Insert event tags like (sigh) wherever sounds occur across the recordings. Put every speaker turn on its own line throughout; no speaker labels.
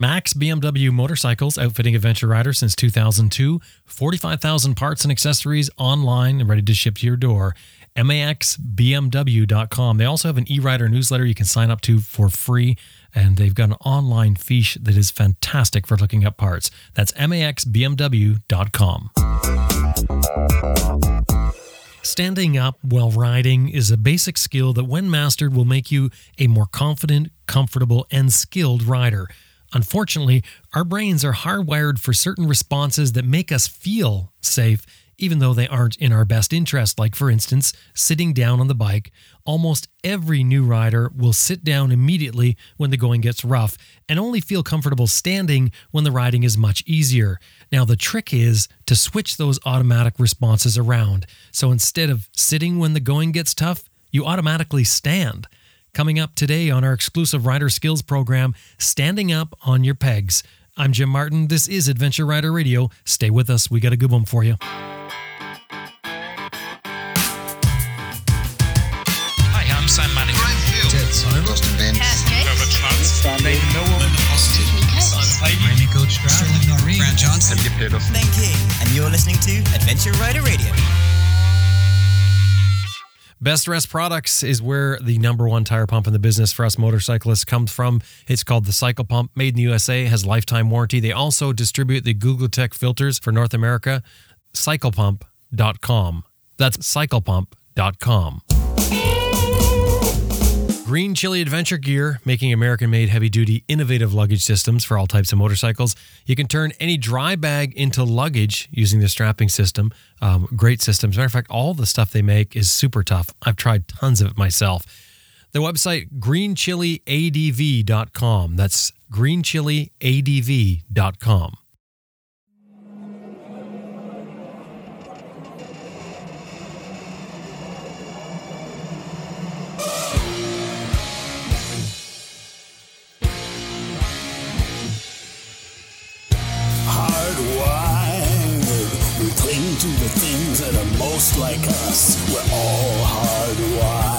Max BMW Motorcycles outfitting adventure riders since 2002. 45,000 parts and accessories online and ready to ship to your door. MAXBMW.com. They also have an e rider newsletter you can sign up to for free, and they've got an online fiche that is fantastic for looking up parts. That's MAXBMW.com. Standing up while riding is a basic skill that, when mastered, will make you a more confident, comfortable, and skilled rider. Unfortunately, our brains are hardwired for certain responses that make us feel safe, even though they aren't in our best interest. Like, for instance, sitting down on the bike. Almost every new rider will sit down immediately when the going gets rough and only feel comfortable standing when the riding is much easier. Now, the trick is to switch those automatic responses around. So instead of sitting when the going gets tough, you automatically stand. Coming up today on our exclusive rider skills program, Standing Up on Your Pegs. I'm Jim Martin. This is Adventure Rider Radio. Stay with us. We got a good one for you.
Hi, I'm Sam Manning.
Tits. Austin Vince.
Herbert Schwarz. David Noel.
Randy Coach Sterling Noreen.
Grant Johnson.
Thank you. And you're listening to Adventure Rider Radio.
Best Rest Products is where the number one tire pump in the business for us motorcyclists comes from. It's called the Cycle Pump, made in the USA, has lifetime warranty. They also distribute the Google Tech filters for North America. CyclePump.com. That's CyclePump.com. Green Chili Adventure Gear, making American made heavy duty innovative luggage systems for all types of motorcycles. You can turn any dry bag into luggage using the strapping system. Um, great systems. Matter of fact, all the stuff they make is super tough. I've tried tons of it myself. The website greenchiliadv.com. That's greenchiliadv.com.
most like us. We're all hardwired.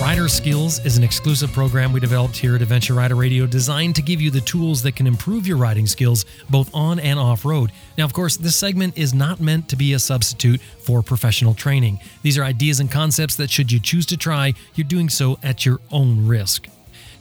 Rider Skills is an exclusive program we developed here at Adventure Rider Radio designed to give you the tools that can improve your riding skills both on and off road. Now, of course, this segment is not meant to be a substitute for professional training. These are ideas and concepts that, should you choose to try, you're doing so at your own risk.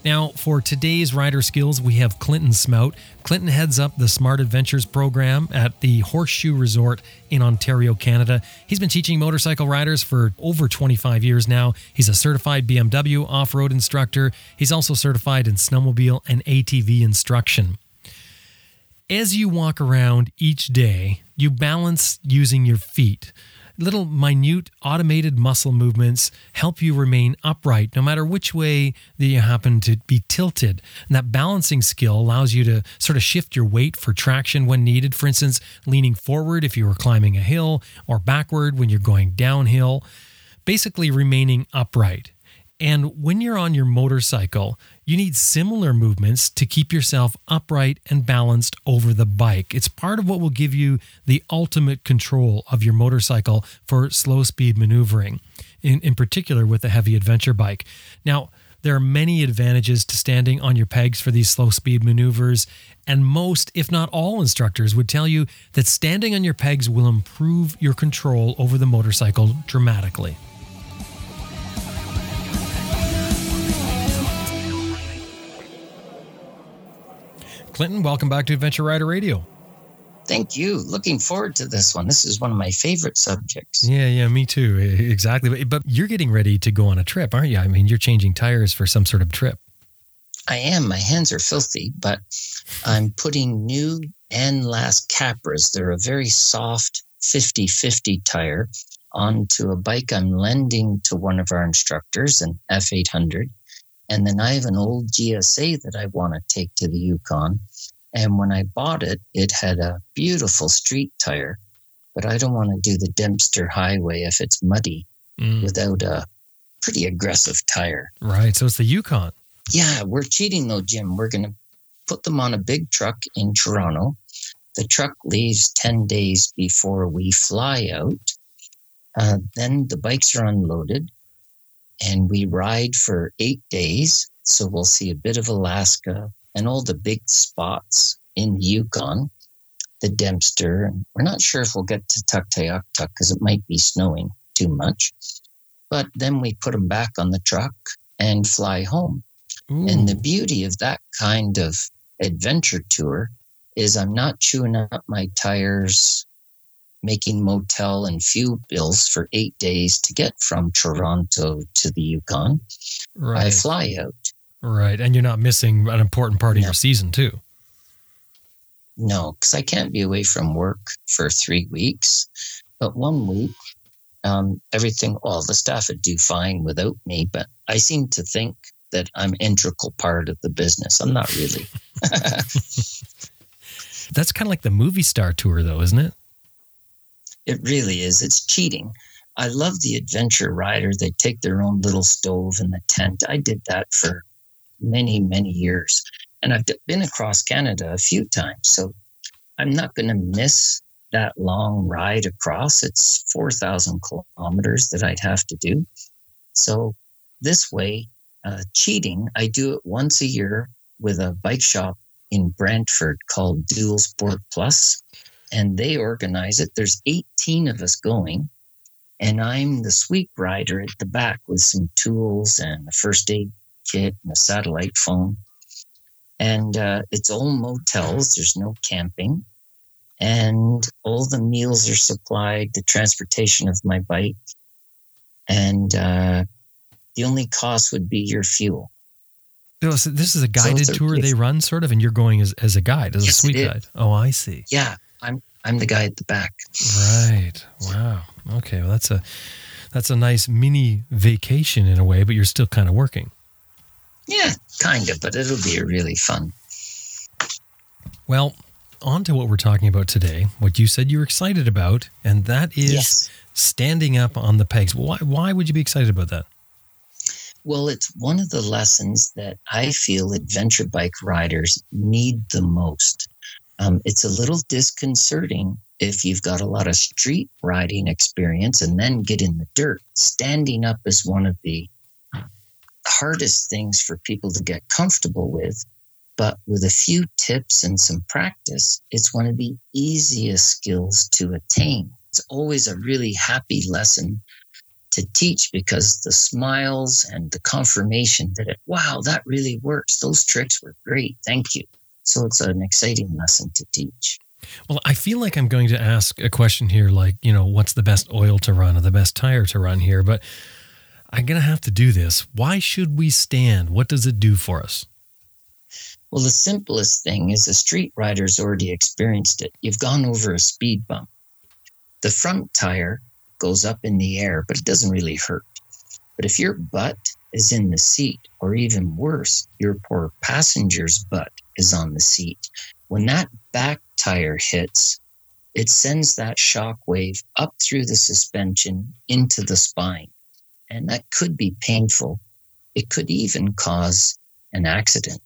Now, for today's rider skills, we have Clinton Smout. Clinton heads up the Smart Adventures program at the Horseshoe Resort in Ontario, Canada. He's been teaching motorcycle riders for over 25 years now. He's a certified BMW off road instructor. He's also certified in snowmobile and ATV instruction. As you walk around each day, you balance using your feet. Little minute automated muscle movements help you remain upright no matter which way that you happen to be tilted. And that balancing skill allows you to sort of shift your weight for traction when needed. For instance, leaning forward if you were climbing a hill or backward when you're going downhill. Basically, remaining upright. And when you're on your motorcycle, you need similar movements to keep yourself upright and balanced over the bike. It's part of what will give you the ultimate control of your motorcycle for slow speed maneuvering, in, in particular with a heavy adventure bike. Now, there are many advantages to standing on your pegs for these slow speed maneuvers, and most, if not all, instructors would tell you that standing on your pegs will improve your control over the motorcycle dramatically. Clinton, welcome back to Adventure Rider Radio.
Thank you. Looking forward to this one. This is one of my favorite subjects.
Yeah, yeah, me too. Exactly. But, but you're getting ready to go on a trip, aren't you? I mean, you're changing tires for some sort of trip.
I am. My hands are filthy, but I'm putting new Anlas Capras. They're a very soft 50 50 tire onto a bike I'm lending to one of our instructors, an F800. And then I have an old GSA that I want to take to the Yukon. And when I bought it, it had a beautiful street tire, but I don't want to do the Dempster Highway if it's muddy
Mm,
without a pretty aggressive tire.
right. So it's the Yukon.
Yeah, we're cheating though, Jim. We're going to put them on a big truck in Toronto. The truck leaves 10 days before we fly out. Uh, then the bikes are unloaded and we ride for eight days. So we'll see a bit of Alaska and all the big spots in the Yukon, the Dempster. We're not sure if we'll get to Tuktoyaktuk because it might be snowing too much. But then we put them back on the truck and fly home.
Ooh.
And the beauty of that kind of adventure tour is I'm not chewing up my tires, making motel and fuel bills for eight days to get from Toronto to the Yukon. I fly out.
Right. And you're not missing an important part of
No.
your season, too.
No, because I can't be away from work for three weeks. But one week, um, everything, well, the staff would do fine without me, but I seem to think that I'm integral part of the business. I'm not really. (laughs) (laughs)
That's kind of like the movie star tour, though, isn't it?
It really is. It's cheating. I love the adventure rider. They take their own little stove in the tent. I did that for many, many years. And I've been across Canada a few times. So I'm not going to miss that long ride across. It's 4,000 kilometers that I'd have to do. So this way, uh, cheating, I do it once a year with a bike shop in Brantford called Dual Sport Plus and they organize it. There's 18 of us going, and I'm the sweep rider at the back with some tools and a first aid kit and a satellite phone. And uh, it's all motels, there's no camping. And all the meals are supplied, the transportation of my bike. And uh, the only cost would be your fuel.
So this is a guided
it's a-
tour they run, sort of, and you're going as, as a guide, as a
Yes,
sweet
it is.
guide. Oh, I see.
Yeah, I'm I'm the guy at the back.
Right. Wow. Okay. Well, that's a that's a nice mini vacation in a way, but you're still kind of working.
Yeah, kind of, but it'll be really fun.
Well, on to what we're talking about today. What you said you're excited about, and that is
Yes.
standing up on the pegs. Why? Why would you be excited about that?
Well, it's one of the lessons that I feel adventure bike riders need the most. Um, it's a little disconcerting if you've got a lot of street riding experience and then get in the dirt. Standing up is one of the hardest things for people to get comfortable with. But with a few tips and some practice, it's one of the easiest skills to attain. It's always a really happy lesson to teach because the smiles and the confirmation that it, wow, that really works. Those tricks were great. Thank you. So it's an exciting lesson to teach.
Well, I feel like I'm going to ask a question here, like you know, what's the best oil to run or the best tire to run here, but I'm gonna have to do this. Why should we stand? What does it do for us?
Well, the simplest thing is a street rider's already experienced it. You've gone over a speed bump. The front tire goes up in the air, but it doesn't really hurt. But if your butt is in the seat, or even worse, your poor passenger's butt is on the seat, when that back tire hits, it sends that shock wave up through the suspension into the spine. And that could be painful. It could even cause an accident.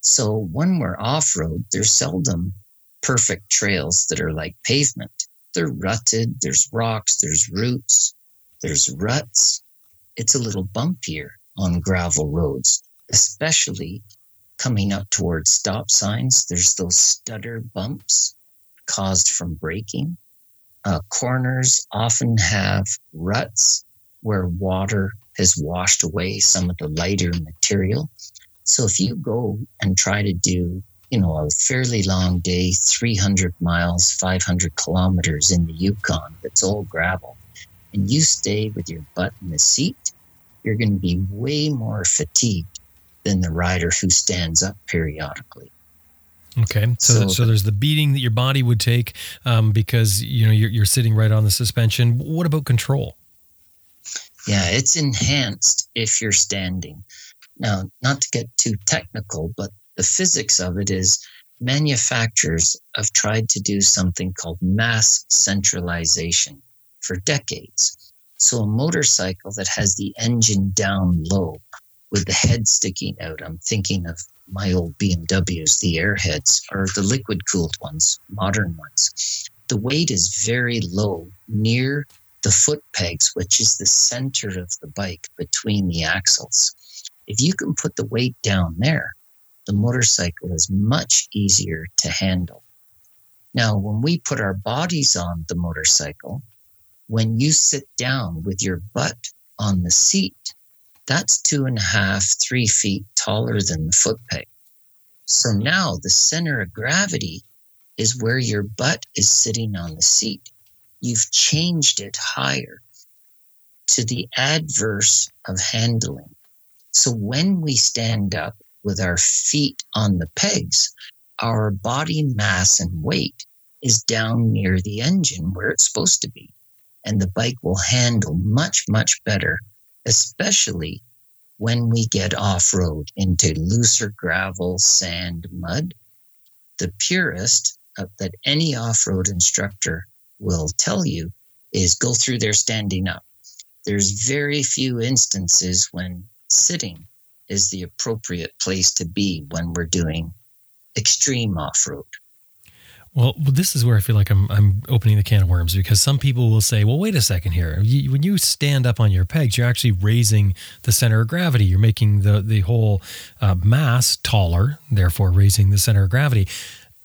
So when we're off road, there's seldom perfect trails that are like pavement. They're rutted, there's rocks, there's roots, there's ruts. It's a little bumpier on gravel roads, especially coming up towards stop signs. There's those stutter bumps caused from braking. Uh, corners often have ruts where water has washed away some of the lighter material. So if you go and try to do, you know, a fairly long day, 300 miles, 500 kilometers in the Yukon, that's all gravel, and you stay with your butt in the seat, you're going to be way more fatigued than the rider who stands up periodically.
Okay, so
So
so there's the beating that your body would take um, because you know you're, you're sitting right on the suspension. What about control?
Yeah, it's enhanced if you're standing. Now, not to get too technical, but the physics of it is manufacturers have tried to do something called mass centralization for decades. So, a motorcycle that has the engine down low with the head sticking out, I'm thinking of my old BMWs, the airheads, or the liquid cooled ones, modern ones. The weight is very low, near the foot pegs, which is the center of the bike between the axles. If you can put the weight down there, the motorcycle is much easier to handle. Now, when we put our bodies on the motorcycle, when you sit down with your butt on the seat, that's two and a half, three feet taller than the foot peg. So now the center of gravity is where your butt is sitting on the seat. You've changed it higher to the adverse of handling. So when we stand up with our feet on the pegs, our body mass and weight is down near the engine where it's supposed to be. And the bike will handle much, much better, especially when we get off road into looser gravel, sand, mud, the purest uh, that any off road instructor will tell you is go through there standing up. There's very few instances when sitting is the appropriate place to be when we're doing extreme off road.
Well, this is where I feel like I'm I'm opening the can of worms because some people will say, "Well, wait a second here. You, when you stand up on your pegs, you're actually raising the center of gravity. You're making the the whole uh, mass taller, therefore raising the center of gravity."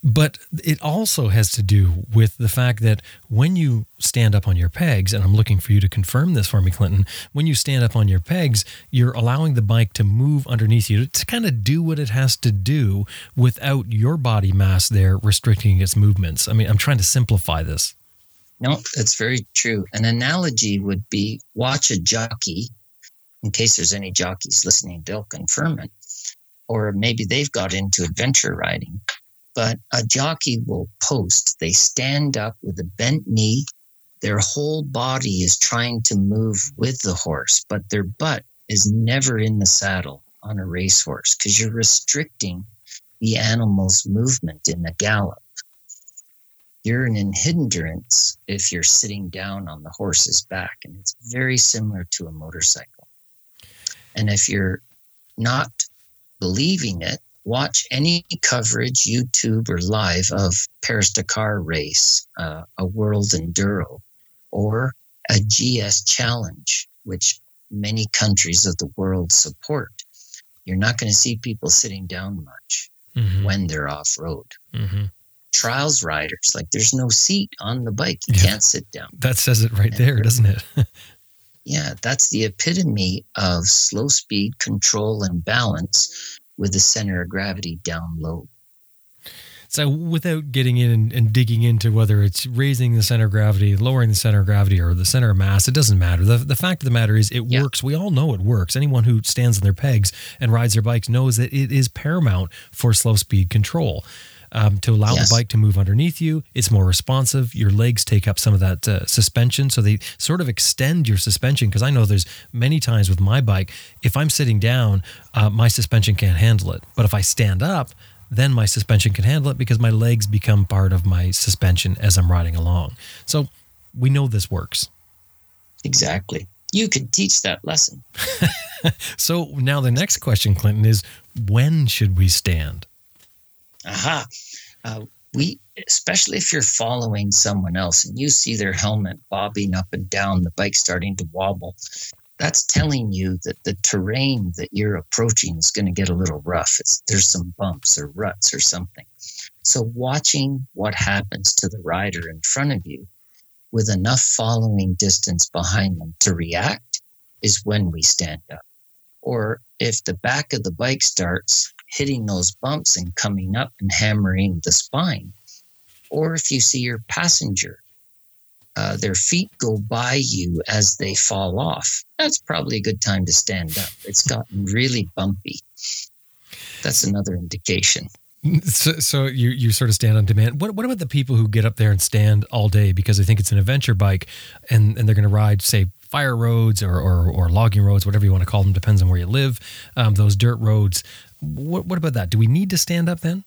But it also has to do with the fact that when you stand up on your pegs, and I'm looking for you to confirm this for me, Clinton, when you stand up on your pegs, you're allowing the bike to move underneath you to kind of do what it has to do without your body mass there restricting its movements. I mean, I'm trying to simplify this.
No, that's very true. An analogy would be watch a jockey, in case there's any jockeys listening, they'll confirm it. Or maybe they've got into adventure riding but a jockey will post. They stand up with a bent knee. Their whole body is trying to move with the horse, but their butt is never in the saddle on a racehorse because you're restricting the animal's movement in the gallop. You're an hindrance if you're sitting down on the horse's back, and it's very similar to a motorcycle. And if you're not believing it, watch any coverage, YouTube or live, of Paris Dakar race, uh, a World Enduro, or a GS Challenge, which many countries of the world support. You're not going to see people sitting down much mm-hmm. when they're off road. Mm-hmm. Trials riders, like there's no seat on the bike. You yeah. can't sit down.
That says it right and there, doesn't it?
yeah, that's the epitome of slow speed control and balance with the center of gravity down low.
So, without getting in and, and, digging into whether it's raising the center of gravity, lowering the center of gravity, or the center of mass, it doesn't matter. The, the fact of the matter is, it yeah. works. We all know it works. Anyone who stands on their pegs and rides their bikes knows that it is paramount for slow speed control. Um, to allow yes. the bike to move underneath you. It's more responsive. Your legs take up some of that uh, suspension, so they sort of extend your suspension. Because I know there's many times with my bike, if I'm sitting down, uh, my suspension can't handle it. But if I stand up, then my suspension can handle it because my legs become part of my suspension as I'm riding along. So we know this works.
Exactly. You could teach that lesson. (laughs)
so now the next question, Clinton, is when should we stand?
Aha, uh, we, especially if you're following someone else and you see their helmet bobbing up and down, the bike starting to wobble, that's telling you that the terrain that you're approaching is going to get a little rough. It's, there's some bumps or ruts or something. So, watching what happens to the rider in front of you with enough following distance behind them to react is when we stand up. Or if the back of the bike starts hitting those bumps and coming up and hammering the spine. Or if you see your passenger, uh, their feet go by you as they fall off, that's probably a good time to stand up. It's gotten really bumpy. That's another indication.
So, so you you sort of stand on demand. What what about the people who get up there and stand all day because they think it's an adventure bike, and and they're going to ride say fire roads or, or, or logging roads, whatever you want to call them, depends on where you live. Um, those dirt roads. What, what about that? Do we need to stand up then?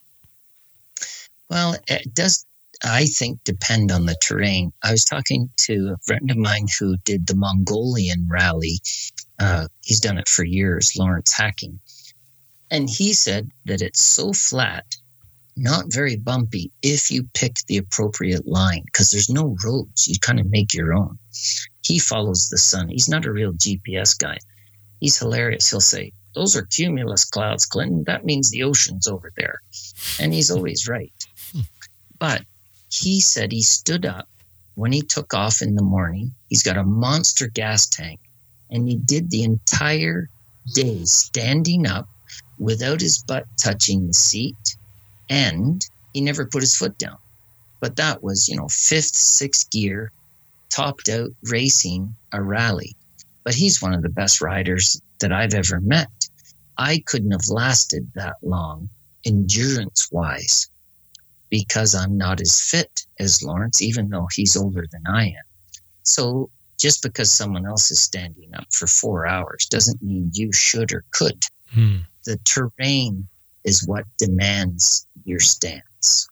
Well, it does, I think, depend on the terrain. I was talking to a friend of mine who did the Mongolian rally. Uh, he's done it for years, Lawrence Hacking. And he said that it's so flat, not very bumpy, if you pick the appropriate line, because there's no roads. You kind of make your own. He follows the sun. He's not a real GPS guy. He's hilarious. He'll say, Those are cumulus clouds, Clinton. That means the ocean's over there. And he's always right. But he said he stood up when he took off in the morning. He's got a monster gas tank, and he did the entire day standing up without his butt touching the seat, and he never put his foot down. But that was, you know, fifth, sixth gear, topped out racing a rally. But he's one of the best riders that I've ever met. I couldn't have lasted that long endurance wise because I'm not as fit as Lawrence, even though he's older than I am. So just because someone else is standing up for four hours doesn't mean you should or could.
Hmm.
The terrain is what demands your stance.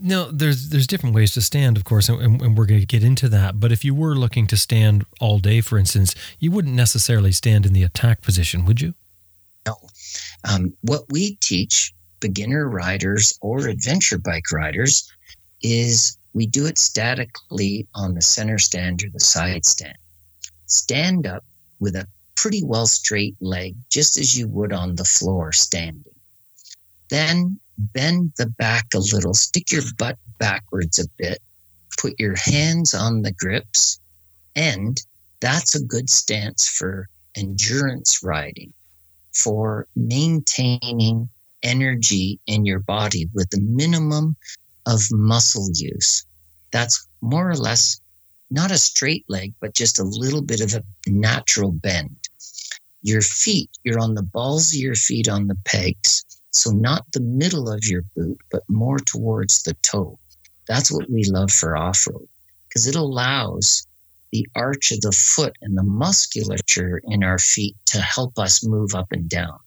Now, there's there's different ways to stand, of course, and, and we're going to get into that. But if you were looking to stand all day, for instance, you wouldn't necessarily stand in the attack position, would you?
No. Um, what we teach beginner riders or adventure bike riders is we do it statically on the center stand or the side stand. Stand up with a pretty well straight leg, just as you would on the floor standing. Then bend the back a little, stick your butt backwards a bit, put your hands on the grips, and that's a good stance for endurance riding, for maintaining energy in your body with the minimum of muscle use. That's more or less not a straight leg, but just a little bit of a natural bend. Your feet, you're on the balls of your feet on the pegs. So not the middle of your boot, but more towards the toe. That's what we love for off road because it allows the arch of the foot and the musculature in our feet to help us move up and down.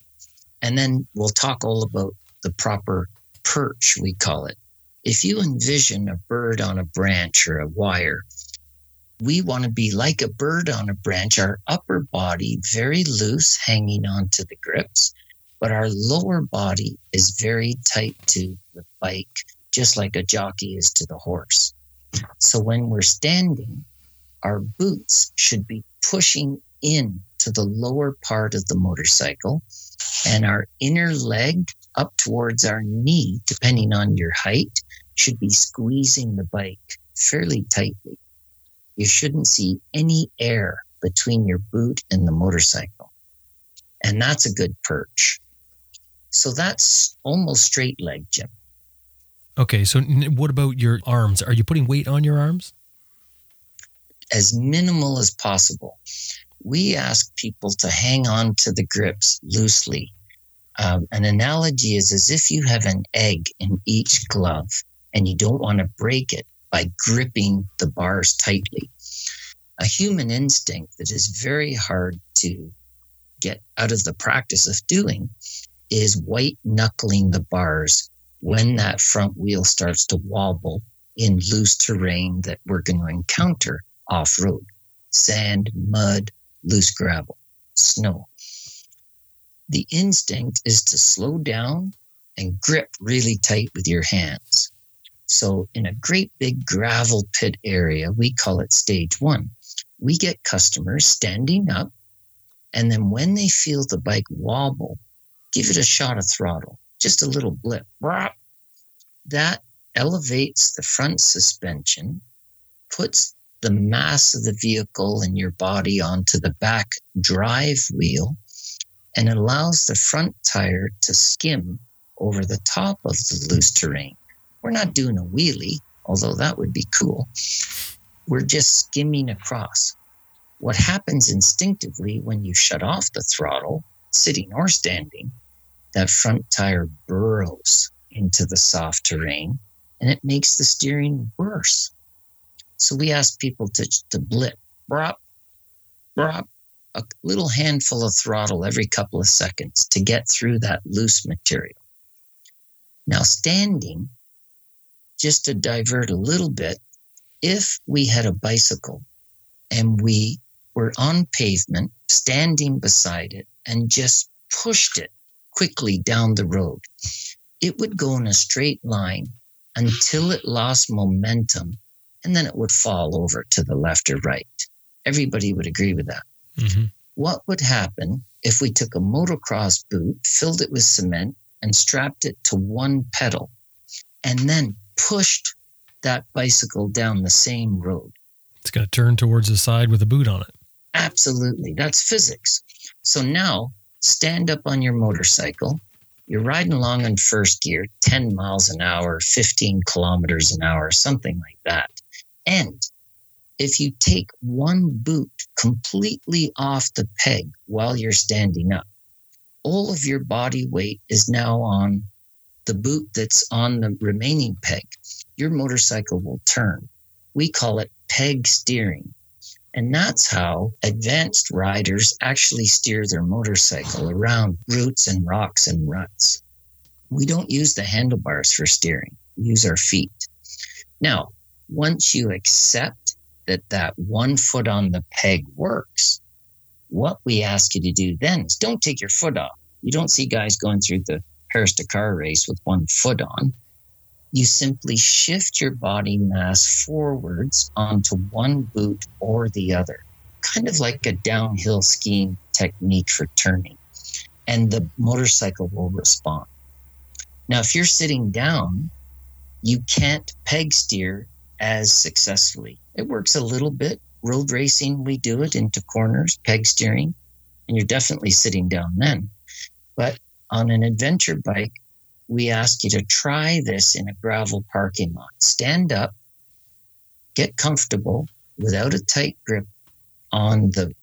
And then we'll talk all about the proper perch, we call it. If you envision a bird on a branch or a wire, we want to be like a bird on a branch, our upper body very loose, hanging onto the grips, but our lower body is very tight to the bike, just like a jockey is to the horse. So when we're standing, our boots should be pushing in to the lower part of the motorcycle and our inner leg up towards our knee, depending on your height, should be squeezing the bike fairly tightly. You shouldn't see any air between your boot and the motorcycle. And that's a good perch. So that's almost straight leg, Jim.
Okay, so what about your arms? Are you putting weight on your arms?
As minimal as possible. We ask people to hang on to the grips loosely. Um, an analogy is as if you have an egg in each glove and you don't want to break it by gripping the bars tightly. A human instinct that is very hard to get out of the practice of doing is white knuckling the bars when that front wheel starts to wobble in loose terrain that we're going to encounter off road sand, mud, loose gravel, snow. The instinct is to slow down and grip really tight with your hands. So, in a great big gravel pit area, we call it stage one. We get customers standing up, and then when they feel the bike wobble, give it a shot of throttle, just a little blip. That elevates the front suspension, puts the mass of the vehicle and your body onto the back drive wheel, and allows the front tire to skim over the top of the loose terrain. We're not doing a wheelie, although that would be cool. We're just skimming across. What happens instinctively when you shut off the throttle, sitting or standing, that front tire burrows into the soft terrain and it makes the steering worse. So we ask people to, to blip, brop, brop, a little handful of throttle every couple of seconds to get through that loose material. Now, standing, just to divert a little bit, if we had a bicycle and we were on pavement, standing beside it, and just pushed it quickly down the road, it would go in a straight line until it lost momentum and then it would fall over to the left or right. Everybody would agree with that.
Mm-hmm.
What would happen if we took a motocross boot, filled it with cement, and strapped it to one pedal, and then pushed that bicycle down the same road?
It's going to turn towards the side with a boot on it.
Absolutely. That's physics. So now stand up on your motorcycle. You're riding along in first gear, 10 miles an hour, 15 kilometers an hour, something like that. And if you take one boot completely off the peg while you're standing up, all of your body weight is now on the boot that's on the remaining peg. Your motorcycle will turn. We call it peg steering. And that's how advanced riders actually steer their motorcycle around roots and rocks and ruts. We don't use the handlebars for steering, we use our feet. Now, once you accept that that one foot on the peg works, what we ask you to do then is don't take your foot off. You don't see guys going through the Paris Dakar race with one foot on you simply shift your body mass forwards onto one boot or the other, kind of like a downhill skiing technique for turning, and the motorcycle will respond. Now, if you're sitting down, you can't peg steer as successfully. It works a little bit. Road racing, we do it into corners, peg steering, and you're definitely sitting down then. But on an adventure bike, we ask you to try this in a gravel parking lot. Stand up, get comfortable without a tight grip on the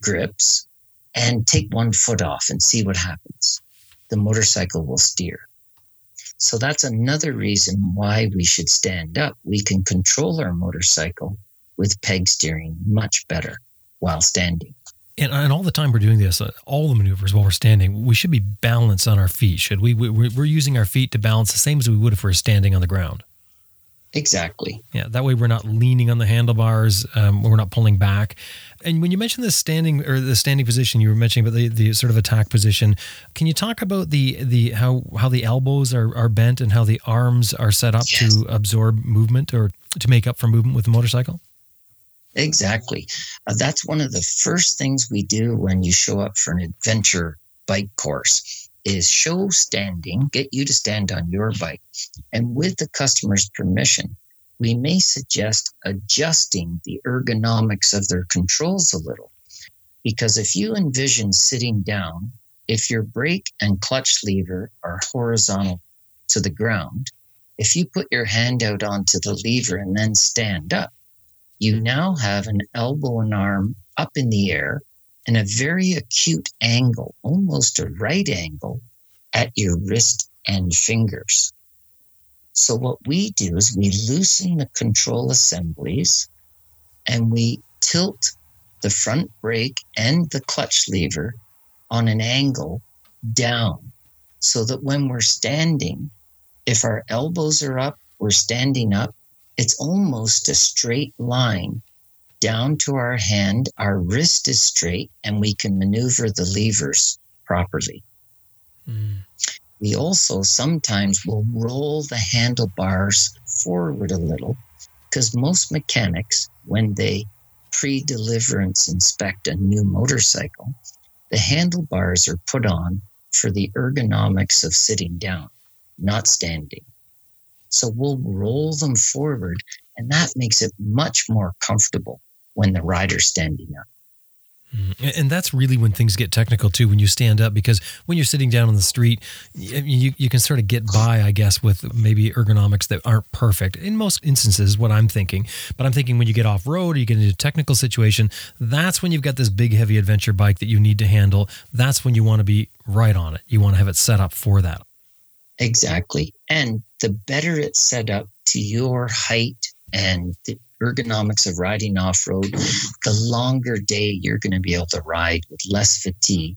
grips, and take one foot off and see what happens. The motorcycle will steer. So that's another reason why we should stand up. We can control our motorcycle with peg steering much better while standing.
And, and all the time we're doing this, uh, all the maneuvers while we're standing, we should be balanced on our feet. Should we? we we're using our feet to balance the same as we would if we are standing on the ground.
Exactly.
Yeah, that way we're not leaning on the handlebars. Um, we're not pulling back. And when you mentioned the standing or the standing position, you were mentioning about the, the sort of attack position. Can you talk about the the how how the elbows are, are bent and how the arms are set up yes. to absorb movement or to make up for movement with the motorcycle?
Exactly. Uh, that's one of the first things we do when you show up for an adventure bike course is show standing, get you to stand on your bike. And with the customer's permission, we may suggest adjusting the ergonomics of their controls a little. Because if you envision sitting down, if your brake and clutch lever are horizontal to the ground, if you put your hand out onto the lever and then stand up, you now have an elbow and arm up in the air and a very acute angle, almost a right angle at your wrist and fingers. So, what we do is we loosen the control assemblies and we tilt the front brake and the clutch lever on an angle down so that when we're standing, if our elbows are up, we're standing up, it's almost a straight line down to our hand. Our wrist is straight and we can maneuver the levers properly. Mm. We also sometimes will roll the handlebars forward a little because most mechanics, when they pre deliverance inspect a new motorcycle, the handlebars are put on for the ergonomics of sitting down, not standing. So we'll roll them forward, and that makes it much more comfortable when the rider's standing up.
Mm-hmm. And that's really when things get technical too, when you stand up, because when you're sitting down on the street, you, you can sort of get by, I guess, with maybe ergonomics that aren't perfect. In most instances, what I'm thinking. But I'm thinking when you get off road or you get into a technical situation, that's when you've got this big, heavy adventure bike that you need to handle. That's when you want to be right on it. You want to have it set up for that.
Exactly. And the better it's set up to your height and the ergonomics of riding off road, the longer day you're going to be able to ride with less fatigue.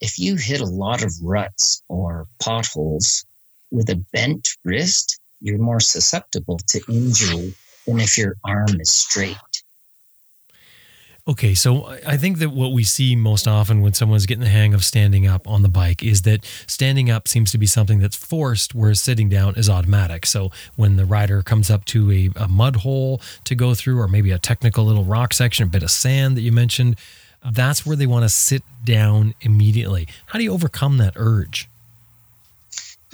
If you hit a lot of ruts or potholes with a bent wrist, you're more susceptible to injury than if your arm is straight.
Okay, so I think that what we see most often when someone's getting the hang of standing up on the bike is that standing up seems to be something that's forced, whereas sitting down is automatic. So when the rider comes up to a, a mud hole to go through, or maybe a technical little rock section, a bit of sand that you mentioned, that's where they want to sit down immediately. How do you overcome that urge?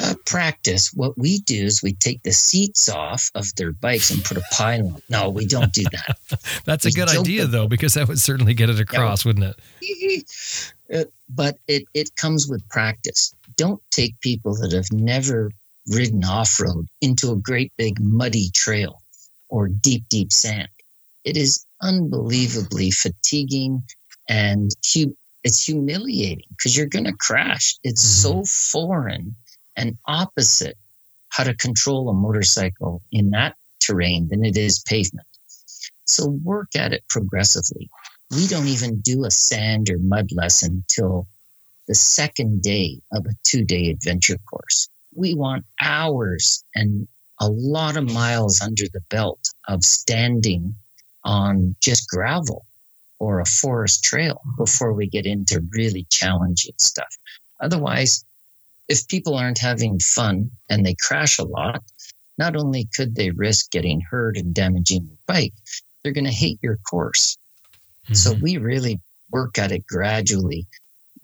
Uh, practice, what we do is we take the seats off of their bikes and put a pylon. No, we don't do that. (laughs)
That's we a good idea, though, because that would certainly get it across, yeah. wouldn't
it? (laughs) Uh, but it, it comes with practice. Don't take people that have never ridden off road into a great big muddy trail or deep, deep sand. It is unbelievably fatiguing and hu- it's humiliating because you're going to crash. It's mm-hmm. so foreign and opposite how to control a motorcycle in that terrain than it is pavement. So work at it progressively. We don't even do a sand or mud lesson till the second day of a two day adventure course. We want hours and a lot of miles under the belt of standing on just gravel or a forest trail before we get into really challenging stuff. Otherwise, if people aren't having fun and they crash a lot, not only could they risk getting hurt and damaging your bike, they're going to hate your course. Mm-hmm. So we really work at it gradually,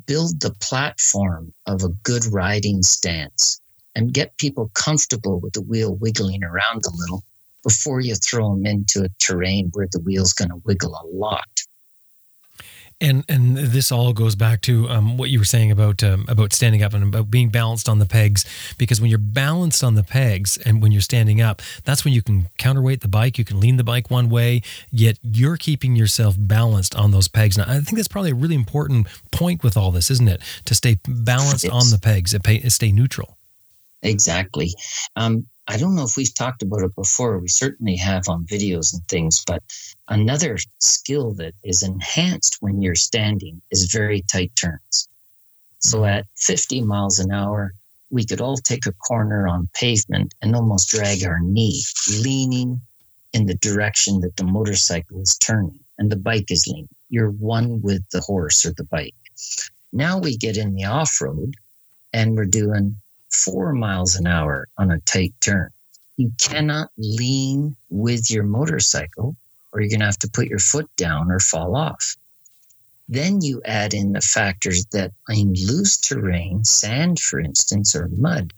build the platform of a good riding stance and get people comfortable with the wheel wiggling around a little before you throw them into a terrain where the wheel's going to wiggle a lot.
And and this all goes back to um, what you were saying about um, about standing up and about being balanced on the pegs. Because when you're balanced on the pegs and when you're standing up, that's when you can counterweight the bike. You can lean the bike one way, yet you're keeping yourself balanced on those pegs. Now, I think that's probably a really important point with all this, isn't it? To stay balanced it's, on the pegs, stay neutral.
Exactly. Um, I don't know if we've talked about it before. We certainly have on videos and things, but another skill that is enhanced when you're standing is very tight turns. So mm-hmm. at 50 miles an hour, we could all take a corner on pavement and almost drag our knee, leaning in the direction that the motorcycle is turning and the bike is leaning. You're one with the horse or the bike. Now we get in the off road and we're doing four miles an hour on a tight turn. You cannot lean with your motorcycle or you're going to have to put your foot down or fall off. Then you add in the factors that in loose terrain, sand, for instance, or mud,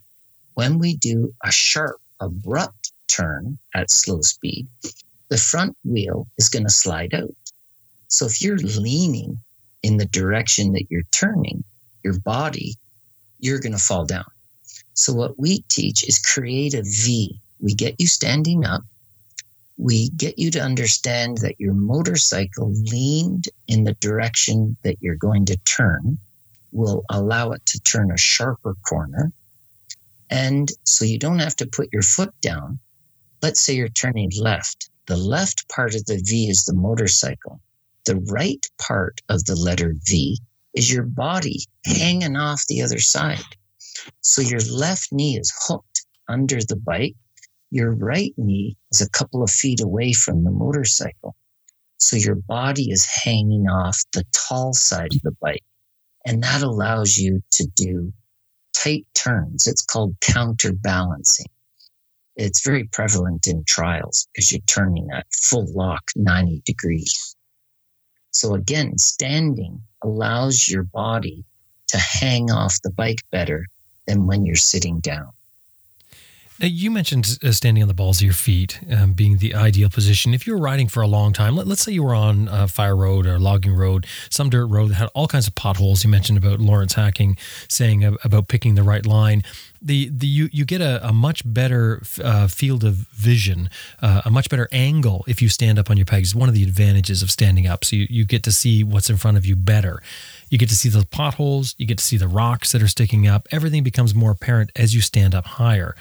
when we do a sharp, abrupt turn at slow speed, the front wheel is going to slide out. So if you're leaning in the direction that you're turning your body, you're going to fall down. So what we teach is create a V. We get you standing up. We get you to understand that your motorcycle leaned in the direction that you're going to turn will allow it to turn a sharper corner. And so you don't have to put your foot down. Let's say you're turning left. The left part of the V is the motorcycle. The right part of the letter V is your body hanging off the other side. So your left knee is hooked under the bike. Your right knee is a couple of feet away from the motorcycle. So your body is hanging off the tall side of the bike. And that allows you to do tight turns. It's called counterbalancing. It's very prevalent in trials because you're turning at full lock 90 degrees. So again, standing allows your body to hang off the bike better than when you're sitting down.
Now, you mentioned uh, standing on the balls of your feet um, being the ideal position. If you were riding for a long time, let, us say you were on a fire road or logging road, some dirt road that had all kinds of potholes. You mentioned about Lawrence Hacking saying about picking the right line. The, the you, you get a, a much better uh, field of vision, uh, a much better angle if you stand up on your pegs. One of the advantages of standing up, so you, you get to see what's in front of you better. You get to see the potholes, you get to see the rocks that are sticking up. Everything becomes more apparent as you stand up higher.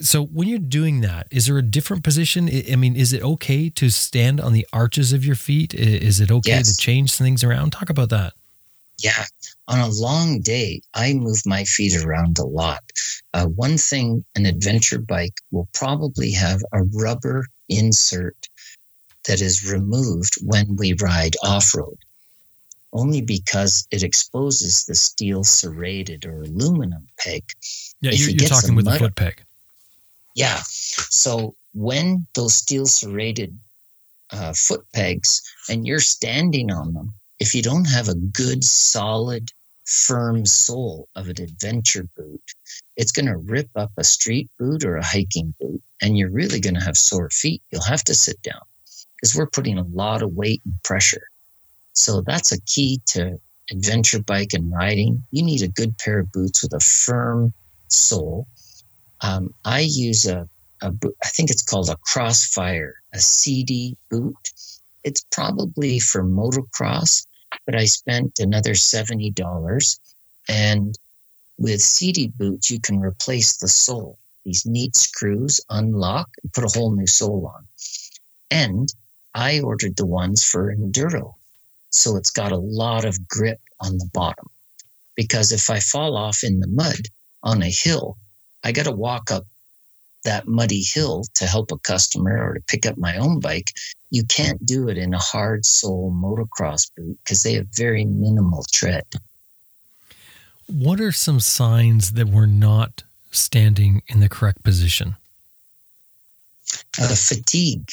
So when you're doing that, is there a different position? I mean, is it okay to stand on the arches of your feet? Is it okay yes. to change things around? Talk about that.
Yeah. On a long day, I move my feet around a lot. Uh, one thing, an adventure bike will probably have a rubber insert that is removed when we ride off road, only because it exposes the steel serrated or aluminum peg.
Yeah,
If
you're,
you
you're talking with the
mud-
foot peg.
Yeah. So when those steel serrated uh, foot pegs and you're standing on them, if you don't have a good, solid, firm sole of an adventure boot, it's going to rip up a street boot or a hiking boot, and you're really going to have sore feet. You'll have to sit down because we're putting a lot of weight and pressure. So that's a key to adventure bike and riding. You need a good pair of boots with a firm sole. Um, I use a, a I think it's called a Crossfire, a Sidi boot. It's probably for motocross, but I spent another $70. And with Sidi boots, you can replace the sole. These neat screws unlock and put a whole new sole on. And I ordered the ones for enduro. So it's got a lot of grip on the bottom. Because if I fall off in the mud on a hill, I got to walk up that muddy hill to help a customer or to pick up my own bike. You can't do it in a hard sole motocross boot because they have very minimal tread.
What are some signs that we're not standing in the correct position?
Uh, fatigue.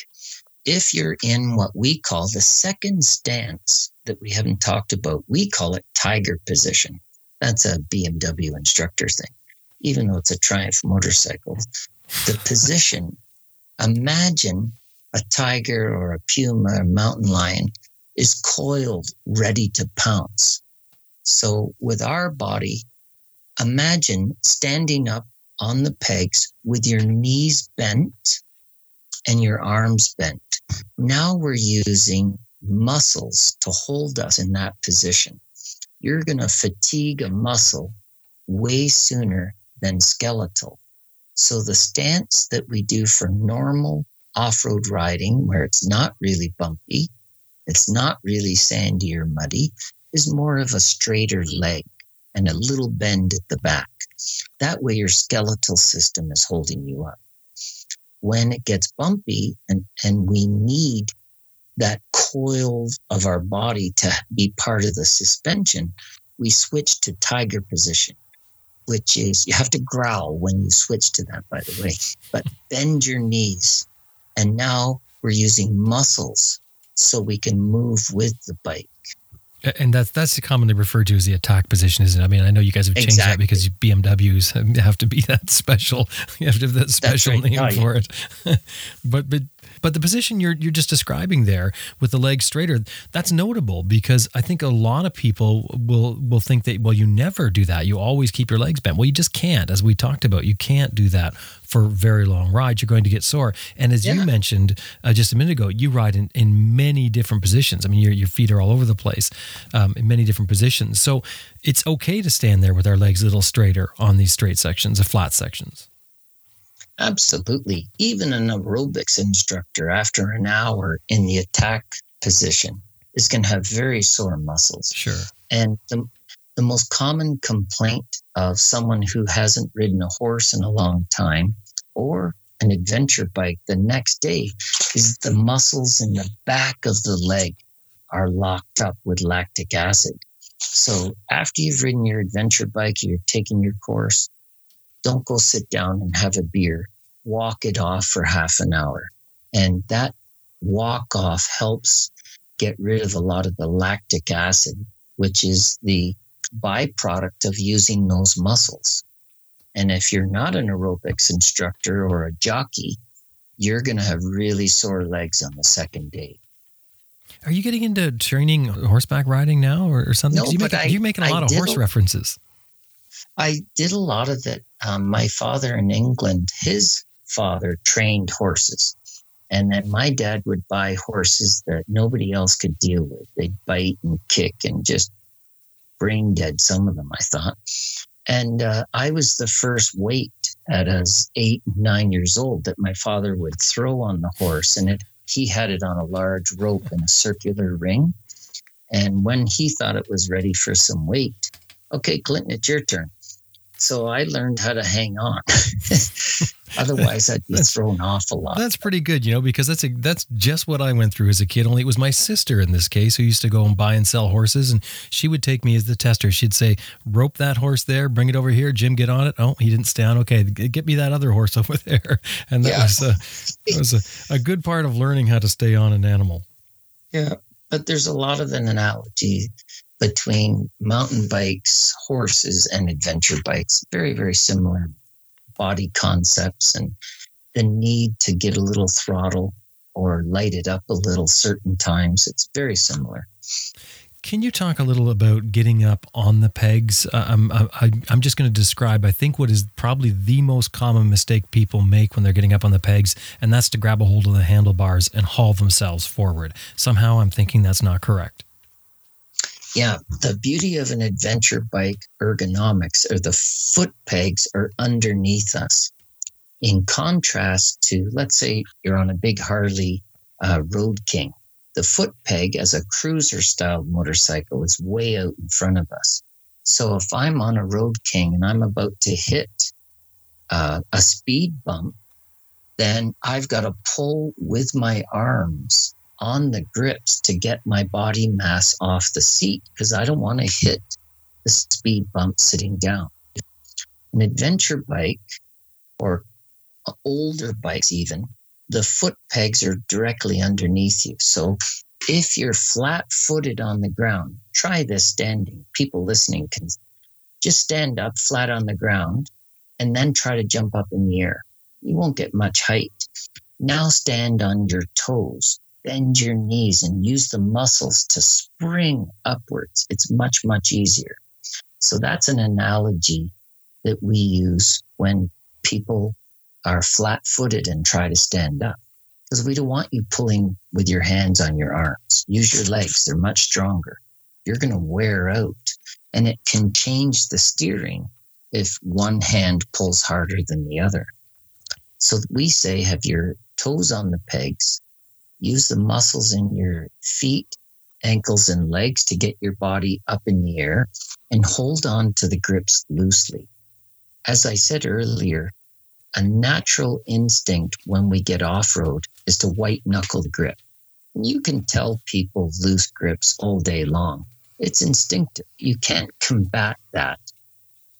If you're in what we call the second stance that we haven't talked about, we call it tiger position. That's a BMW instructor thing, even though it's a Triumph motorcycle. The position, imagine a tiger or a puma or mountain lion is coiled, ready to pounce. So with our body, imagine standing up on the pegs with your knees bent and your arms bent. Now we're using muscles to hold us in that position. You're going to fatigue a muscle way sooner than skeletal. So the stance that we do for normal off-road riding, where it's not really bumpy, it's not really sandy or muddy, is more of a straighter leg and a little bend at the back. That way your skeletal system is holding you up. When it gets bumpy and, and we need that coil of our body to be part of the suspension, we switch to tiger position, which is you have to growl when you switch to that, by the way, but bend your knees. And now we're using muscles so we can move with the bike.
And that's that's commonly referred to as the attack position, isn't it? I mean, I know you guys have changed that because BMWs (laughs) have to be that special. (laughs) You have to have that special
right.
name
Oh, yeah.
for it. (laughs) but but but the position you're you're just describing there with the legs straighter, that's notable because I think a lot of people will will think that well, you never do that. You always keep your legs bent. Well, you just can't, as we talked about. You can't do that for very long rides. You're going to get sore. And as you mentioned uh, just a minute ago, you ride in, in many different positions. I mean, your, your feet are all over the place um, in many different positions. So it's okay to stand there with our legs a little straighter on these straight sections, the flat sections.
Absolutely. Even an aerobics instructor, after an hour in the attack position, is going to have very sore muscles.
Sure.
And the, the most common complaint of someone who hasn't ridden a horse in a long time or an adventure bike the next day is the muscles in the back of the leg are locked up with lactic acid. So after you've ridden your adventure bike, you're taking your course, don't go sit down and have a beer. Walk it off for half an hour. And that walk off helps get rid of a lot of the lactic acid, which is the byproduct of using those muscles. And if you're not an aerobics instructor or a jockey, you're going to have really sore legs on the second day.
Are you getting into training horseback riding now or, or something?
No,
you
but
make,
I-
you're making a
I
lot of horse
a-
references.
I did a lot of it. Um, my father in England, his father trained horses. And then my dad would buy horses that nobody else could deal with. They'd bite and kick and just brain dead, some of them, I thought. And uh, I was the first weight at as eight, nine years old that my father would throw on the horse. And it, he had it on a large rope in a circular ring. And when he thought it was ready for some weight, okay, Clinton, it's your turn. So I learned how to hang on. (laughs) Otherwise, I'd be thrown off a lot.
That's pretty good, you know, because that's a, that's just what I went through as a kid. Only it was my sister in this case who used to go and buy and sell horses, and she would take me as the tester. She'd say, "Rope that horse there, bring it over here, Jim. Get on it." Oh, he didn't stay on. Okay, get me that other horse (laughs) over there, and that
Yeah.
was a, that was a, a good part of learning how to stay on an animal.
Yeah, but there's a lot of an analogy between mountain bikes, horses, and adventure bikes. Very, very similar body concepts and the need to get a little throttle or light it up a little certain times. It's very similar.
Can you talk a little about getting up on the pegs? Uh, I'm, I, I'm just going to describe, I think, what is probably the most common mistake people make when they're getting up on the pegs, and that's to grab a hold of the handlebars and haul themselves forward. Somehow I'm thinking that's not correct.
Yeah, the beauty of an adventure bike ergonomics are the foot pegs are underneath us. In contrast to, let's say you're on a big Harley uh, Road King, the foot peg as a cruiser style motorcycle is way out in front of us. So if I'm on a Road King and I'm about to hit uh, a speed bump, then I've got to pull with my arms on the grips to get my body mass off the seat because I don't want to hit the speed bump sitting down. An adventure bike or older bikes, even, the foot pegs are directly underneath you. So if you're flat footed on the ground, try this standing. People listening can just stand up flat on the ground and then try to jump up in the air. You won't get much height. Now stand on your toes bend your knees and use the muscles to spring upwards. It's much, much easier. So that's an analogy that we use when people are flat footed and try to stand up. Because we don't want you pulling with your hands on your arms. Use your legs, they're much stronger. You're going to wear out. And it can change the steering if one hand pulls harder than the other. So we say have your toes on the pegs, use the muscles in your feet, ankles, and legs to get your body up in the air and hold on to the grips loosely. As I said earlier, a natural instinct when we get off road is to white knuckle the grip. You can tell people loose grips all day long. It's instinctive. You can't combat that.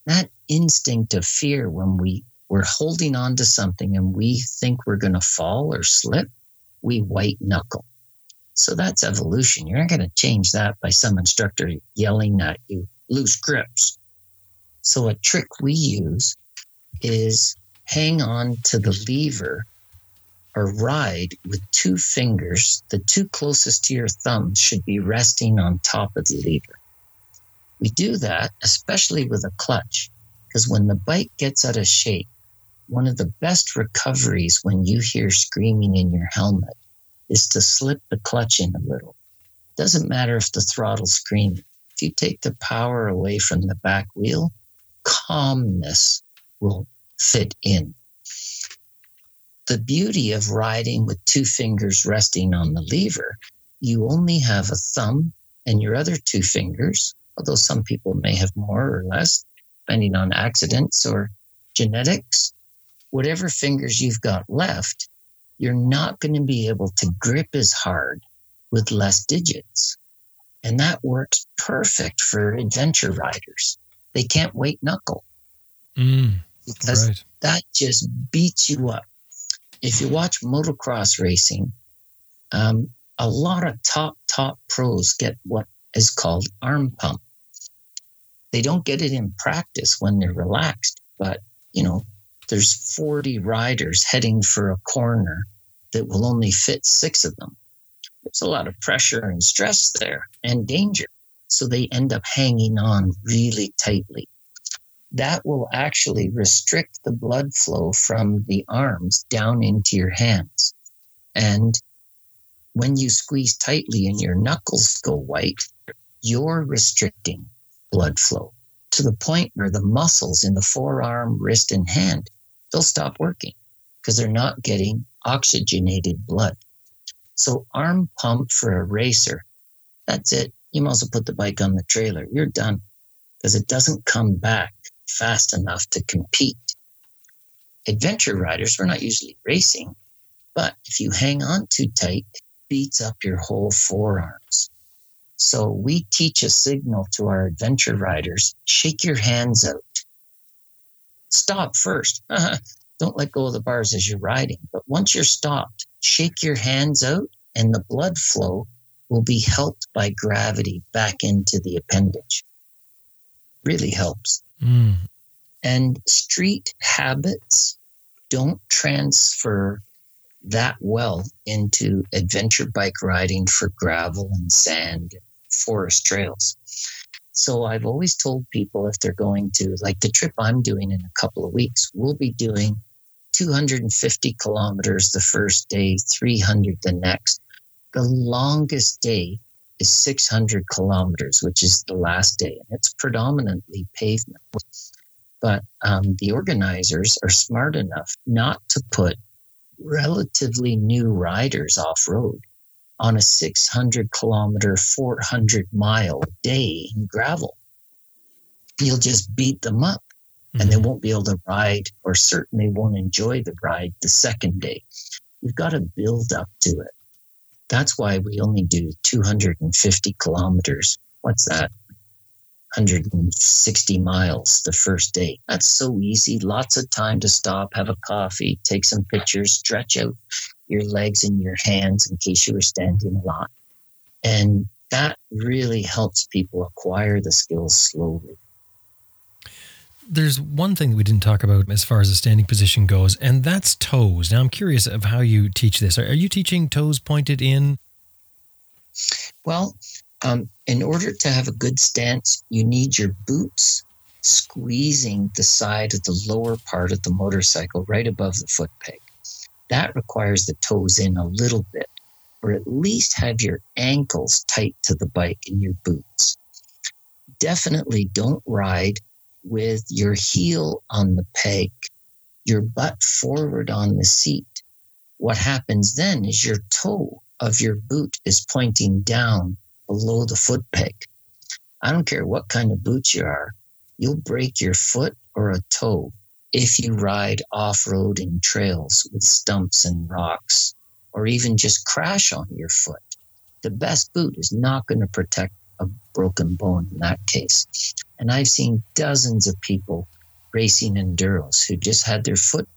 That instinct of fear when we, we're holding on to something and we think we're going to fall or slip, we white knuckle. So that's evolution. You're not going to change that by some instructor yelling at you, loose grips. So a trick we use is hang on to the lever or ride with two fingers. The two closest to your thumbs should be resting on top of the lever. We do that, especially with a clutch, because when the bike gets out of shape, one of the best recoveries when you hear screaming in your helmet is to slip the clutch in a little. Doesn't matter if the throttle screaming. If you take the power away from the back wheel, calmness will fit in. The beauty of riding with two fingers resting on the lever, you only have a thumb and your other two fingers, although some people may have more or less, depending on accidents or genetics. Whatever fingers you've got left, you're not going to be able to grip as hard with less digits. And that works perfect for adventure riders. They can't wait knuckle
Mm,
because
right.
that just beats you up. If you watch motocross racing, um, a lot of top, top pros get what is called arm pump. They don't get it in practice when they're relaxed, but you know, there's 40 riders heading for a corner that will only fit six of them. There's a lot of pressure and stress there and danger. So they end up hanging on really tightly that will actually restrict the blood flow from the arms down into your hands. And when you squeeze tightly and your knuckles go white, you're restricting blood flow to the point where the muscles in the forearm, wrist, and hand, they'll stop working because they're not getting oxygenated blood. So arm pump for a racer, that's it. You might as well put the bike on the trailer. You're done because it doesn't come back fast enough to compete. adventure riders, we're not usually racing, but if you hang on too tight, it beats up your whole forearms. So we teach a signal to our adventure riders shake your hands out. Stop first. Don't let go of the bars as you're riding. But once you're stopped, shake your hands out, and the blood flow will be helped by gravity back into the appendage. Really helps.
Mm.
And street habits don't transfer that well into adventure bike riding for gravel and sand, forest trails. So I've always told people if they're going to, like the trip I'm doing in a couple of weeks, we'll be doing 250 kilometers the first day, 300 the next. The longest day is 600 kilometers, which is the last day, and it's predominantly pavement. But um, the organizers are smart enough not to put relatively new riders off road on a 600 kilometer, 400 mile day in gravel. You'll just beat them up mm-hmm. and they won't be able to ride or certainly won't enjoy the ride the second day. You've got to build up to it. That's why we only do 250 kilometers. What's that? 160 miles the first day. That's so easy. Lots of time to stop, have a coffee, take some pictures, stretch out your legs and your hands in case you were standing a lot. And that really helps people acquire the skills slowly.
There's one thing that we didn't talk about as far as the standing position goes, and that's toes. Now, I'm curious of how you teach this. Are you teaching toes pointed in?
Well, um, in order to have a good stance, you need your boots squeezing the side of the lower part of the motorcycle right above the foot peg. That requires the toes in a little bit, or at least have your ankles tight to the bike in your boots. Definitely don't ride with your heel on the peg, your butt forward on the seat. What happens then is your toe of your boot is pointing down below the foot peg. I don't care what kind of boots you are, you'll break your foot or a toe if you ride off road in trails with stumps and rocks, or even just crash on your foot. The best boot is not going to protect a broken bone in that case. And I've seen dozens of people racing enduros who just had their foot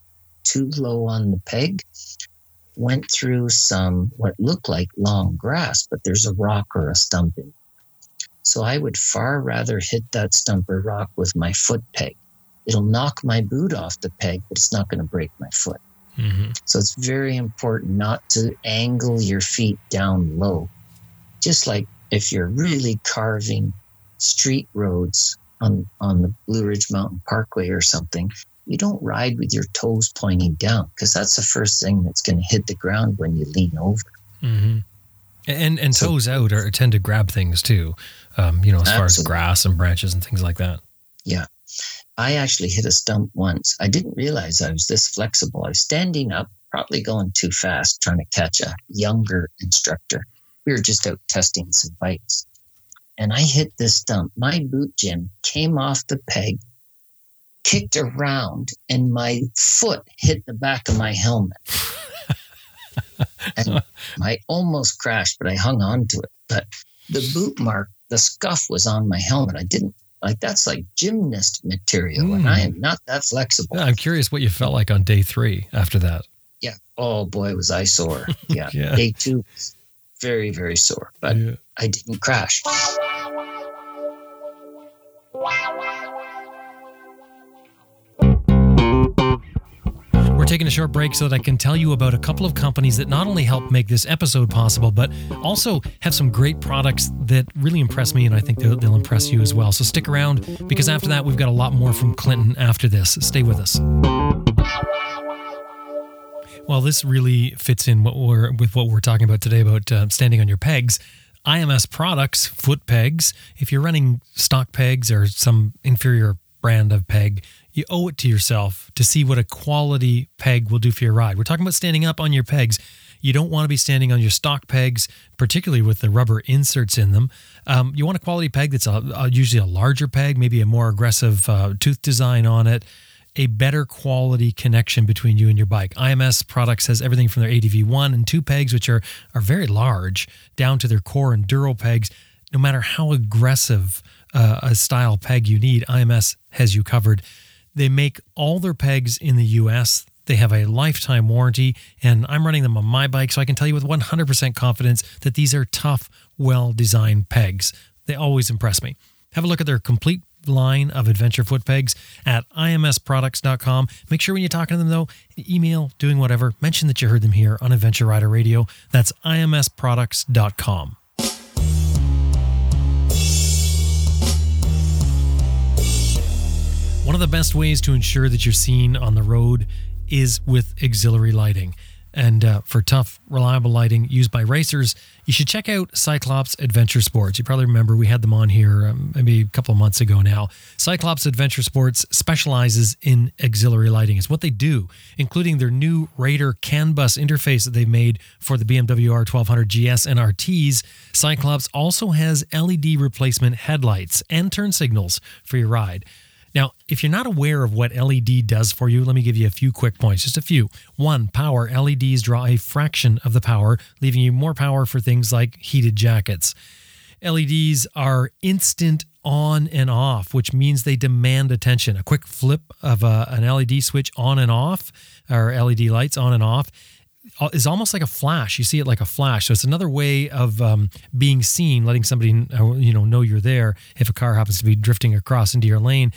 too low on the peg went through some what looked like long grass, but there's a rock or a stump in. So I would far rather hit that stump or rock with my foot peg. It'll knock my boot off the peg, but it's not going to break my foot. Mm-hmm. So it's very important not to angle your feet down low. Just like if you're really carving street roads on, on the Blue Ridge Mountain Parkway or something, you don't ride with your toes pointing down because that's the first thing that's going to hit the ground when you lean over.
Mm-hmm. And and so, toes out are tend to grab things too, um, you know, as absolutely. far as grass and branches and things like that.
Yeah, I actually hit a stump once. I didn't realize I was this flexible. I was standing up, probably going too fast, trying to catch a younger instructor. We were just out testing some bikes, and I hit this stump. My boot Jim came off the peg kicked around and my foot hit the back of my helmet. and I almost crashed, but I hung on to it. But the boot mark, the scuff was on my helmet. I didn't like that's like gymnast material, mm. and I am hmm. not that flexible.
Yeah, I'm curious what you felt like on day three after that.
Yeah. Oh boy, was I sore. (laughs) Yeah. yeah. Day two, very very sore, but yeah. I didn't crash.
Taking a short break so that I can tell you about a couple of companies that not only help make this episode possible, but also have some great products that really impress me, and I think they'll, they'll impress you as well. So stick around because after that, we've got a lot more from Clinton after this. Stay with us. Well, this really fits in what we're with what we're talking about today about uh, standing on your pegs. IMS products, foot pegs. If you're running stock pegs or some inferior brand of peg, you owe it to yourself to see what a quality peg will do for your ride. We're talking about standing up on your pegs. You don't want to be standing on your stock pegs, particularly with the rubber inserts in them. Um, you want a quality peg that's a, a, usually a larger peg, maybe a more aggressive uh, tooth design on it. a better quality connection between you and your bike. IMS Products has everything from their ADV1 and 2 pegs, which are, are very large, down to their core enduro pegs. No matter how aggressive uh, a style peg you need, IMS has you covered. They make all their pegs in the US. They have a lifetime warranty, and I'm running them on my bike, so I can tell you with 100% confidence that these are tough, well designed pegs. They always impress me. Have a look at their complete line of adventure foot pegs at imsproducts.com. Make sure when you're talking to them, though, email, doing whatever, mention that you heard them here on Adventure Rider Radio. That's imsproducts.com. One of the best ways to ensure that you're seen on the road is with auxiliary lighting. And uh, for tough, reliable lighting used by racers, you should check out Cyclops Adventure Sports. You probably remember we had them on here um, maybe a couple of months ago now. Cyclops Adventure Sports specializes in auxiliary lighting. It's what they do, including their new Raider CAN bus interface that they've made for the BMW R1200 GS and RTs. Cyclops also has LED replacement headlights and turn signals for your ride. Now, if you're not aware of what LED does for you, let me give you a few quick points, just a few. One, power. LEDs draw a fraction of the power, leaving you more power for things like heated jackets. LEDs are instant on and off, which means they demand attention. A quick flip of a, an LED switch on and off, or LED lights on and off, uh, is almost like a flash. You see it like a flash. So it's another way of um, being seen, letting somebody uh, you know know you're there if a car happens to be drifting across into your lane.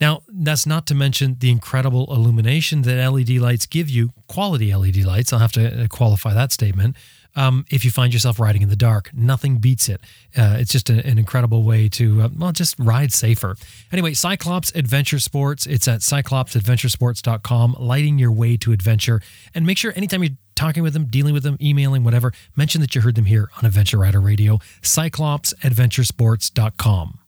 Now, that's not to mention the incredible illumination that LED lights give you, quality LED lights. I'll have to uh, qualify that statement. Um, if you find yourself riding in the dark, nothing beats it. Uh, it's just a, an incredible way to, uh, well, just ride safer. Anyway, Cyclops Adventure Sports, it's at cyclopsadventuresports.com, lighting your way to adventure. And make sure anytime you're talking with them, dealing with them, emailing, whatever, mention that you heard them here on Adventure Rider Radio, cyclopsadventuresports.com.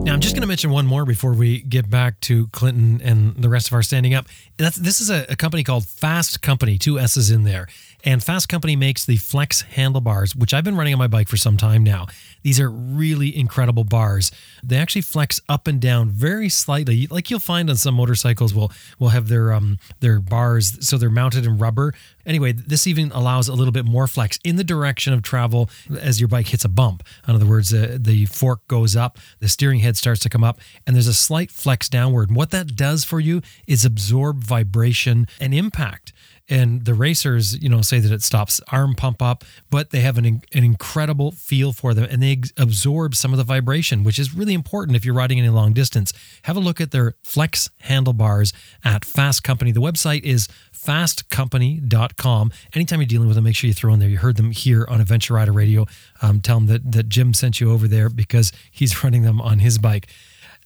Now, I'm just going to mention one more before we get back to Clinton and the rest of our standing up. That's, this is a, a company called Fasst Company, two S's in there. And Fasst Company makes the Flexx handlebars, which I've been running on my bike for some time now. These are really incredible bars. They actually flex up and down very slightly, like you'll find on some motorcycles. Will will have their um their bars, so they're mounted in rubber. Anyway, this even allows a little bit more flex in the direction of travel as your bike hits a bump. In other words, uh, the fork goes up, the steering head starts to come up, and there's a slight flex downward. And what that does for you is absorb vibration and impact and the racers you know say that it stops arm pump up but they have an, an incredible feel for them and they absorb some of the vibration which is really important if you're riding any long distance. Have a look at their Flexx handlebars at Fasst Company. The website is fastcompany.com anytime you're dealing with them make sure you throw in there. You heard them here on adventure rider radio. Um, tell them that, that jim sent you over there because he's (laughs) running them on his bike.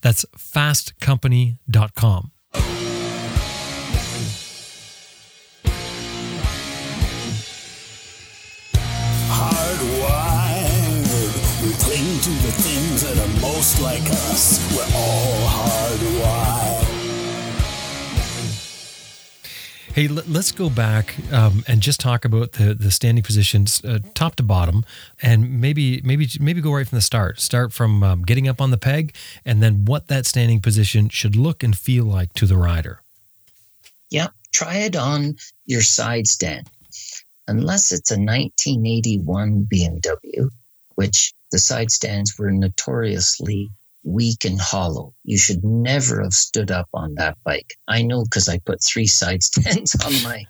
That's fastcompany.com
that are most like us. We're all hardwired.
Hey, let's go back um, and just talk about the the standing positions, uh, top to bottom, and maybe maybe maybe go right from the start. Start from um, getting up on the peg, and then what that standing position should look and feel like to the rider.
Yep, try it on your side stand. Unless it's a 1981 BMW, which the side stands were notoriously weak and hollow. You should never have stood up on that bike. I know because I put three side (laughs) stands on my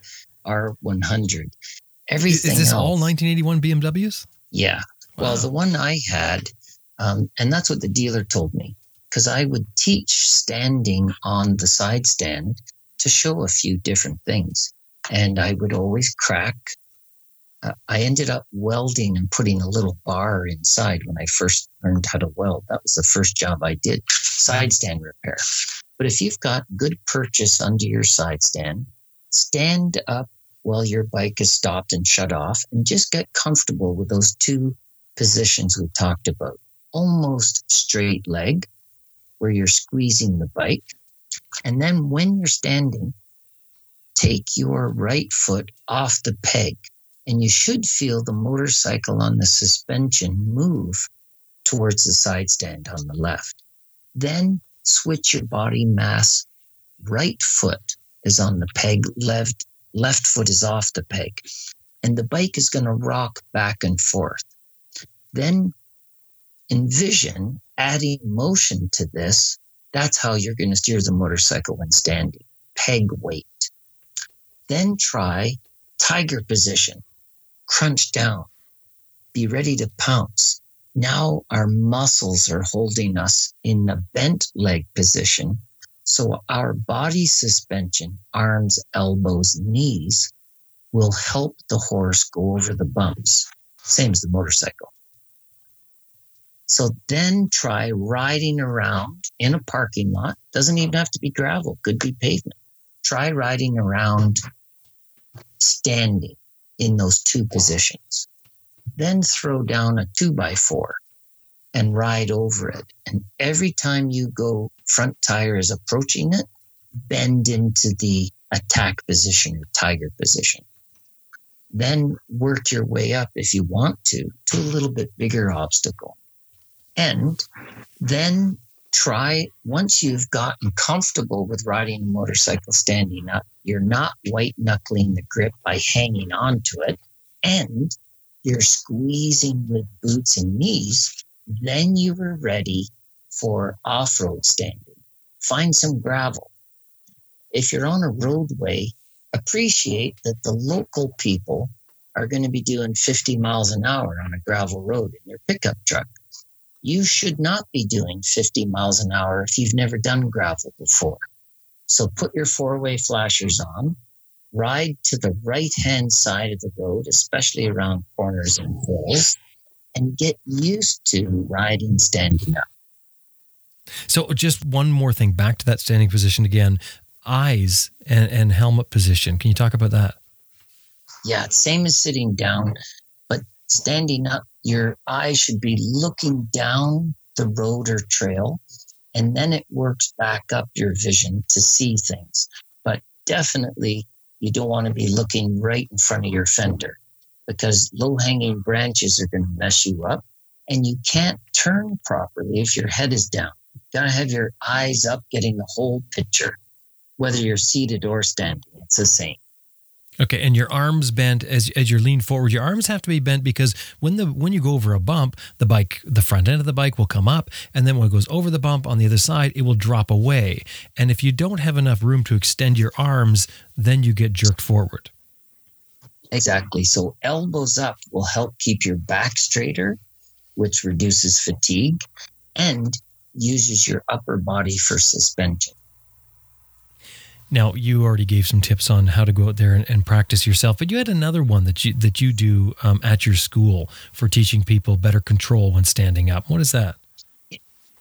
R100. Everything
is this
else,
all 1981 BMWs?
Yeah. Wow. Well, the one I had, um, and that's what the dealer told me, because I would teach standing on the side stand to show a few different things. And I would always crack Uh, I ended up welding and putting a little bar inside when I first learned how to weld. That was the first job I did, side stand repair. But if you've got good purchase under your side stand, stand up while your bike is stopped and shut off and just get comfortable with those two positions we talked about. Almost straight leg, where you're squeezing the bike. And then when you're standing, take your right foot off the peg and you should feel the motorcycle on the suspension move towards the side stand on the left. Then switch your body mass. Right foot is on the peg, left, left foot is off the peg. And the bike is going to rock back and forth. Then envision adding motion to this. That's how you're going to steer the motorcycle when standing. Peg weight. Then try tiger position. Crunch down. Be ready to pounce. Now our muscles are holding us in the bent leg position. So our body suspension, arms, elbows, knees will help the horse go over the bumps. Same as the motorcycle. So then try riding around in a parking lot. Doesn't even have to be gravel, could be pavement. Try riding around standing in those two positions. Then throw down a two by four and ride over it. And every time you go, front tire is approaching it, bend into the attack position or tiger position. Then work your way up if you want to, to a little bit bigger obstacle. And then try, once you've gotten comfortable with riding a motorcycle standing up, you're not white knuckling the grip by hanging onto it, and you're squeezing with boots and knees, then you are ready for off road standing. Find some gravel. If you're on a roadway, appreciate that the local people are going to be doing 50 miles an hour on a gravel road in their pickup truck you should not be doing 50 miles an hour if you've never done gravel before. So put your four way flashers on, ride to the right hand side of the road, especially around corners and hills, and get used to riding standing up.
So, just one more thing back to that standing position again eyes and, and helmet position. Can you talk about that?
Yeah, same as sitting down, but standing up your eye should be looking down the road or trail, and then it works back up your vision to see things. But definitely, you don't want to be looking right in front of your fender because low hanging branches are going to mess you up, and you can't turn properly if your head is down. You gotta have your eyes up, getting the whole picture, whether you're seated or standing. It's the same.
Okay, and your arms bent as as you lean forward. Your arms have to be bent because when the when you go over a bump, the bike, the front end of the bike will come up, and then when it goes over the bump on the other side, it will drop away. And if you don't have enough room to extend your arms, then you get jerked forward.
Exactly. So elbows up will help keep your back straighter, which reduces fatigue and uses your upper body for suspension.
Now, you already gave some tips on how to go out there and, and practice yourself, but you had another one that you that you do um, at your school for teaching people better control when standing up. What is that?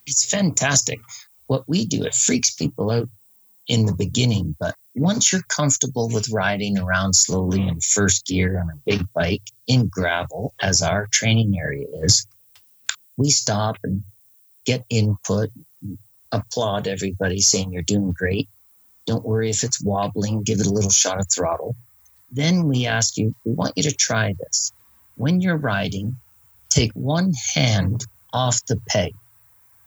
It's fantastic. What we do, it freaks people out in the beginning, but once you're comfortable with riding around slowly in first gear on a big bike in gravel, as our training area is, we stop and get input, applaud everybody saying you're doing great don't worry if it's wobbling, give it a little shot of throttle. Then we ask you, we want you to try this. When you're riding, take one hand off the peg.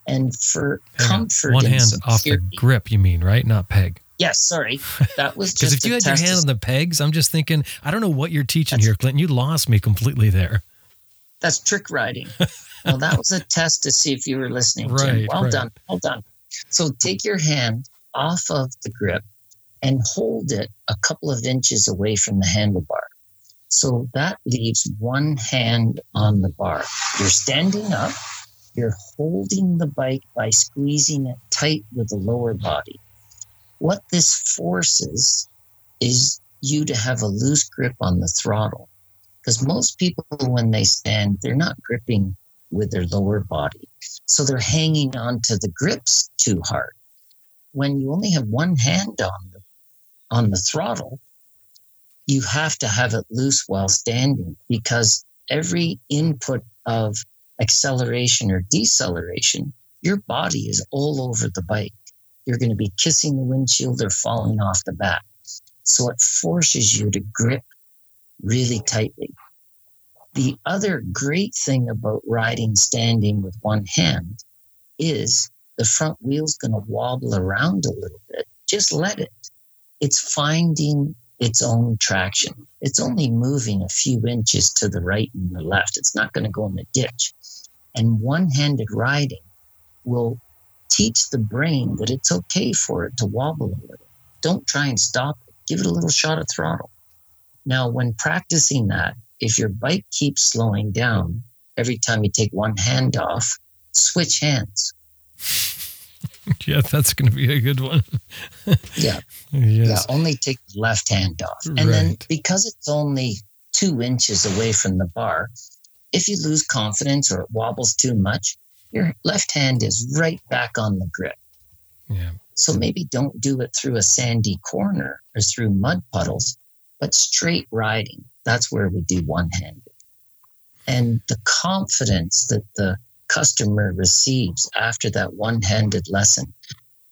And for
Hang
comfort,
one
and
hand off the grip, you mean, right? Not peg.
Yes, sorry, that was (laughs)
Because if you had your hand on the pegs, I'm just thinking, I don't know what you're teaching
That's-
here, Clinton. You lost me completely there.
That's trick riding. (laughs) well, that was a test to see if you were listening. Tim.
Right,
Well
right.
done. Well done. So take your hand off of the grip and hold it a couple of inches away from the handlebar. So that leaves one hand on the bar. You're standing up. You're holding the bike by squeezing it tight with the lower body. What this forces is you to have a loose grip on the throttle because most people when they stand they're not gripping with their lower body so they're hanging on to the grips too hard when you only have one hand on the on the throttle you have to have it loose while standing because every input of acceleration or deceleration your body is all over the bike. You're going to be kissing the windshield or falling off the back. So it forces you to grip really tightly. The other great thing about riding standing with one hand is the front wheel's going to wobble around a little bit. Just let it. It's finding its own traction. It's only moving a few inches to the right and the left. It's not going to go in the ditch. And one handed riding will teach the brain that it's okay for it to wobble a little. Don't try and stop it. Give it a little shot of throttle. Now, when practicing that, if your bike keeps slowing down every time you take one hand off, switch hands. (laughs)
yeah, that's going to be a good one. (laughs)
yeah.
Yes.
Yeah. Only take the left hand off. And then because it's only two inches away from the bar, if you lose confidence or it wobbles too much, your left hand is right back on the grip.
Yeah.
So maybe don't do it through a sandy corner or through mud puddles, but straight riding. That's where we do one handed. And the confidence that the customer receives after that one handed lesson.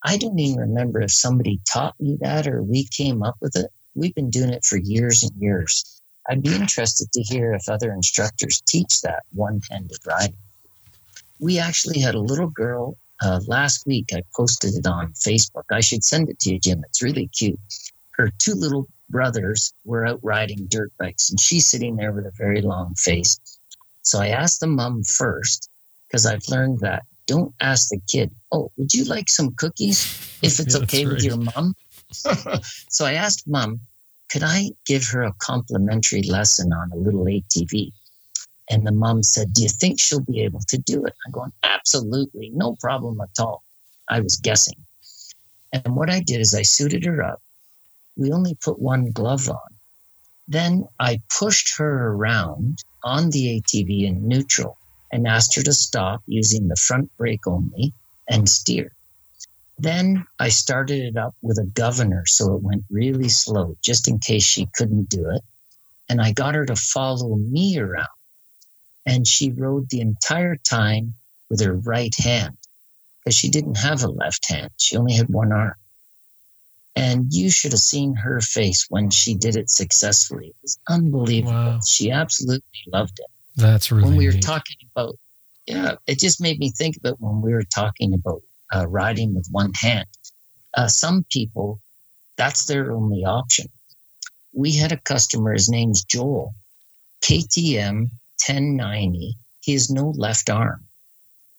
I don't even remember if somebody taught me that or we came up with it. We've been doing it for years and years. I'd be interested to hear if other instructors teach that one handed riding. We actually had a little girl uh, last week. I posted it on Facebook. I should send it to you, Jim. It's really cute. Her two little brothers were out riding dirt bikes, and she's sitting there with a very long face. So I asked the mom first, because I've learned that don't ask the kid, Oh, would you like some cookies if it's
Yeah,
okay with your mom? (laughs) so I asked mom, could I give her a complimentary lesson on a little ATV? And the mom said, Do you think she'll be able to do it? I'm going, Absolutely, no problem at all. I was guessing. And what I did is I suited her up. We only put one glove on. Then I pushed her around on the ATV in neutral and asked her to stop using the front brake only and steer. Then I started it up with a governor so it went really slow just in case she couldn't do it. And I got her to follow me around. And she rode the entire time with her right hand because she didn't have a left hand. She only had one arm. And you should have seen her face when she did it successfully. It was unbelievable.
Wow.
She absolutely loved it
That's really
when we were
neat.
talking about yeah it just made me think about when we were talking about uh, riding with one hand uh, some people that's their only option. We had a customer his name's joel ktm 1090 he has no left arm.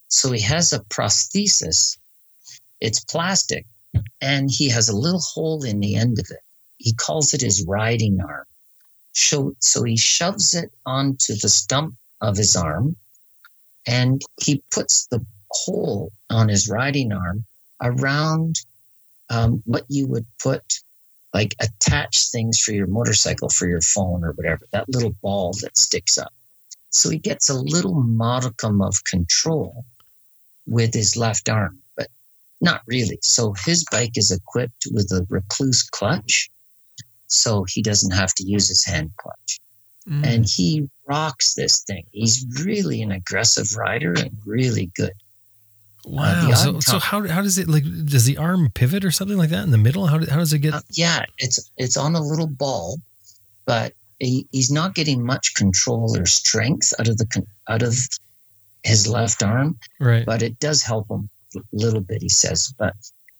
So he has a prosthesis it's plastic and he has a little hole in the end of it. He calls it his riding arm so, so he shoves it onto the stump of his arm and he puts the hole on his riding arm around um, what you would put like attach things for your motorcycle for your phone or whatever that little ball that sticks up. So he gets a little modicum of control with his left arm but not really. So his bike is equipped with a Rekluse clutch so he doesn't have to use his hand clutch
Mm.
and he rocks this thing. He's really an aggressive rider and really good.
wow.
the
so,
odd
so how how does it like? Does the arm pivot or something like that in the middle? How, how does it get?
Uh, yeah, it's it's on a little ball, but he, he's not getting much control or strength out of the out of his left arm,
right.
but it does help him a little bit. He says, but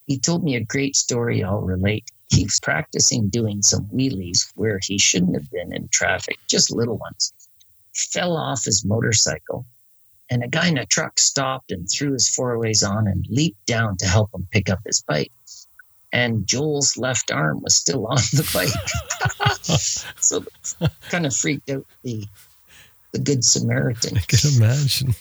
he told me a great story. I'll relate. Was practicing doing some wheelies where he shouldn't have been in traffic, just little ones. Fell off his motorcycle, and a guy in a truck stopped and threw his four ways on and leaped down to help him pick up his bike. And Joel's left arm was still (laughs) on the bike, (laughs) so kind of freaked out the the good Samaritan.
I can imagine.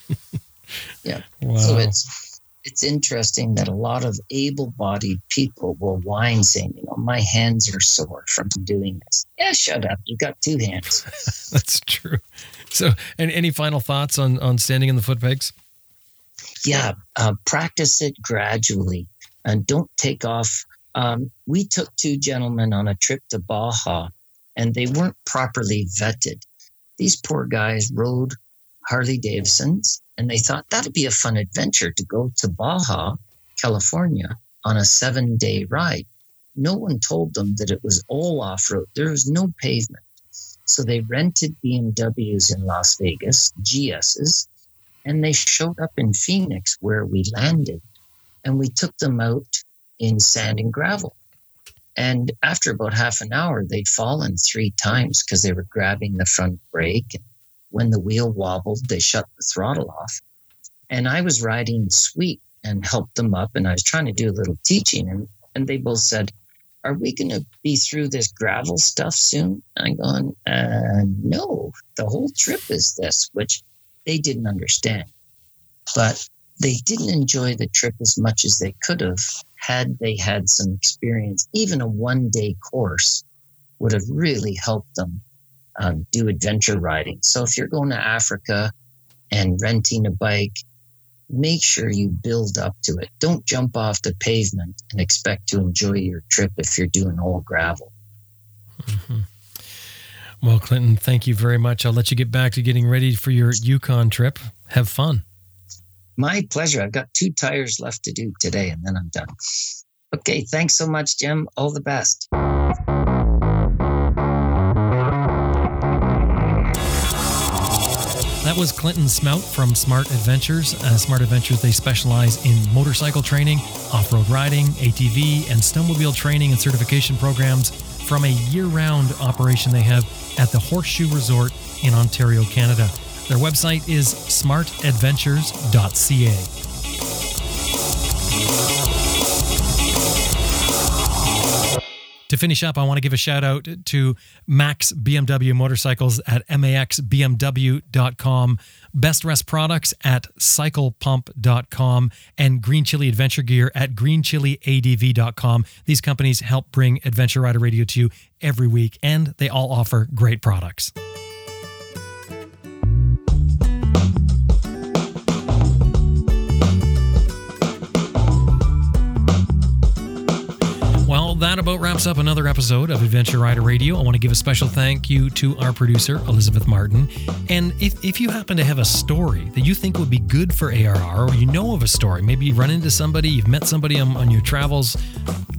Yeah. (laughs)
Wow.
So it's it's interesting that a lot of able-bodied people will whine saying, you know, my hands are sore from doing this. Yeah, shut up. You've got two hands. (laughs)
That's true. So, and any final thoughts on on standing in the foot pegs?
yeah, uh, practice it gradually and don't take off. Um, we took two gentlemen on a trip to Baja and they weren't properly vetted. These poor guys rode Harley Davidsons and they thought that'd be a fun adventure to go to Baja, California on a seven day ride. No one told them that it was all off road, there was no pavement. So they rented BMWs in Las Vegas, GSs, and they showed up in Phoenix where we landed. and we took them out in sand and gravel. And after about half an hour, they'd fallen three times because they were grabbing the front brake. And when the wheel wobbled, they shut the throttle off. And I was riding sweet and helped them up. And I was trying to do a little teaching. And, and they both said, Are we going to be through this gravel stuff soon? I'm going, uh, No, the whole trip is this, which they didn't understand. But they didn't enjoy the trip as much as they could have had they had some experience. Even a one day course would have really helped them um, do adventure riding. So if you're going to Africa and renting a bike, make sure you build up to it. Don't jump off the pavement and expect to enjoy your trip if you're doing all gravel.
Mm-hmm. Well, Clinton, thank you very much. I'll let you get back to getting ready for your Yukon trip. Have fun.
My pleasure. I've got two tires left to do today and then I'm done. Okay. Thanks so much, Jim. All the best.
Was Clinton Smout from Smart Adventures. Uh, Smart Adventures, they specialize in motorcycle training, off road riding, ATV, and snowmobile training and certification programs from a year round operation they have at the Horseshoe Resort in Ontario, Canada. Their website is smartadventures.ca. To finish up, I want to give a shout out to Max BMW Motorcycles at maxbmw.com, Best Rest Products at cyclepump.com, and Green Chili Adventure Gear at greenchiliadv.com. These companies help bring Adventure Rider Radio to you every week, and they all offer great products. That about wraps up another episode of Adventure Rider Radio. I want to give a special thank you to our producer, Elizabeth Martin. And if, if you happen to have a story that you think would be good for ARR, or you know of a story, maybe you run into somebody, you've met somebody on, on your travels,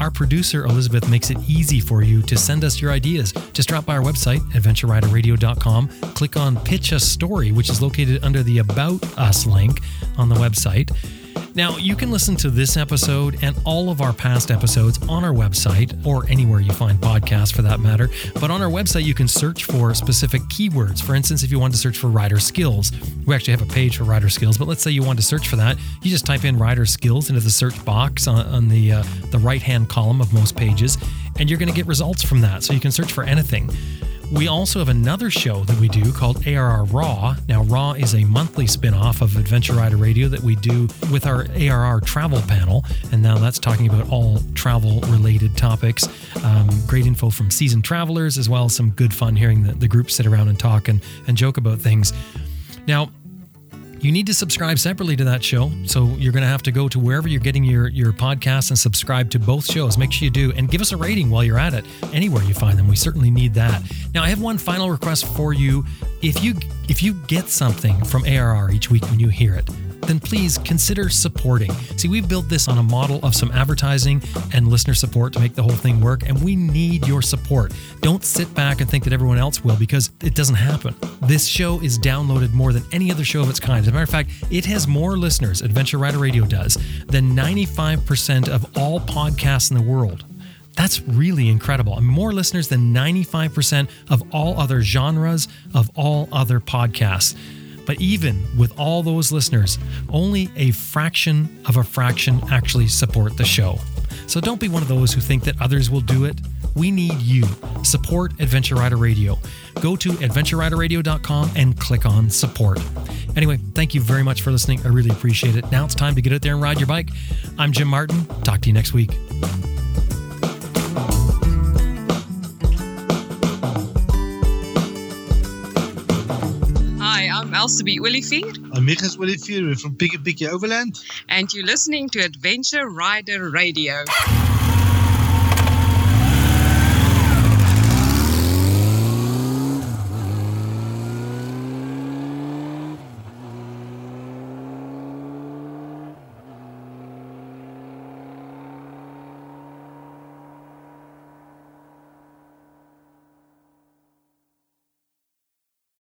our producer, Elizabeth, makes it easy for you to send us your ideas. Just drop by our website, adventureriderradio.com, click on Pitch a Story, which is located under the About Us link on the website. Now, you can listen to this episode and all of our past episodes on our website or anywhere you find podcasts for that matter. But on our website, you can search for specific keywords. For instance, if you want to search for rider skills, we actually have a page for rider skills, but let's say you want to search for that, you just type in rider skills into the search box on, on the, uh, the right hand column of most pages, and you're going to get results from that. So you can search for anything. We also have another show that we do called ARR Raw. Now, Raw is a monthly spin off of Adventure Rider Radio that we do with our ARR travel panel. And now that's talking about all travel related topics. Um, great info from seasoned travelers, as well as some good fun hearing the, the group sit around and talk and, and joke about things. Now, you need to subscribe separately to that show. So you're going to have to go to wherever you're getting your, your podcasts and subscribe to both shows. Make sure you do and give us a rating while you're at it, anywhere you find them. We certainly need that. Now, I have one final request for you. If you if you get something from ARR each week when you hear it, then please consider supporting. See, we've built this on a model of some advertising and listener support to make the whole thing work, and we need your support. Don't sit back and think that everyone else will because it doesn't happen. This show is downloaded more than any other show of its kind. As a matter of fact, it has more listeners, Adventure Rider Radio does, than 95% of all podcasts in the world. That's really incredible. more listeners than 95% of all other genres of all other podcasts. But even with all those listeners, only a fraction of a fraction actually support the show. So don't be one of those who think that others will do it. We need you. Support Adventure Rider Radio. Go to adventureriderradio.com and click on support. Anyway, thank you very much for listening. I really appreciate it. Now it's time to get out there and ride your bike. I'm Jim Martin. Talk to you next week.
I'm Elsabe Olivier.
I'm Michas Olivier from Picky Picky Overland.
And you're listening to Adventure Rider Radio.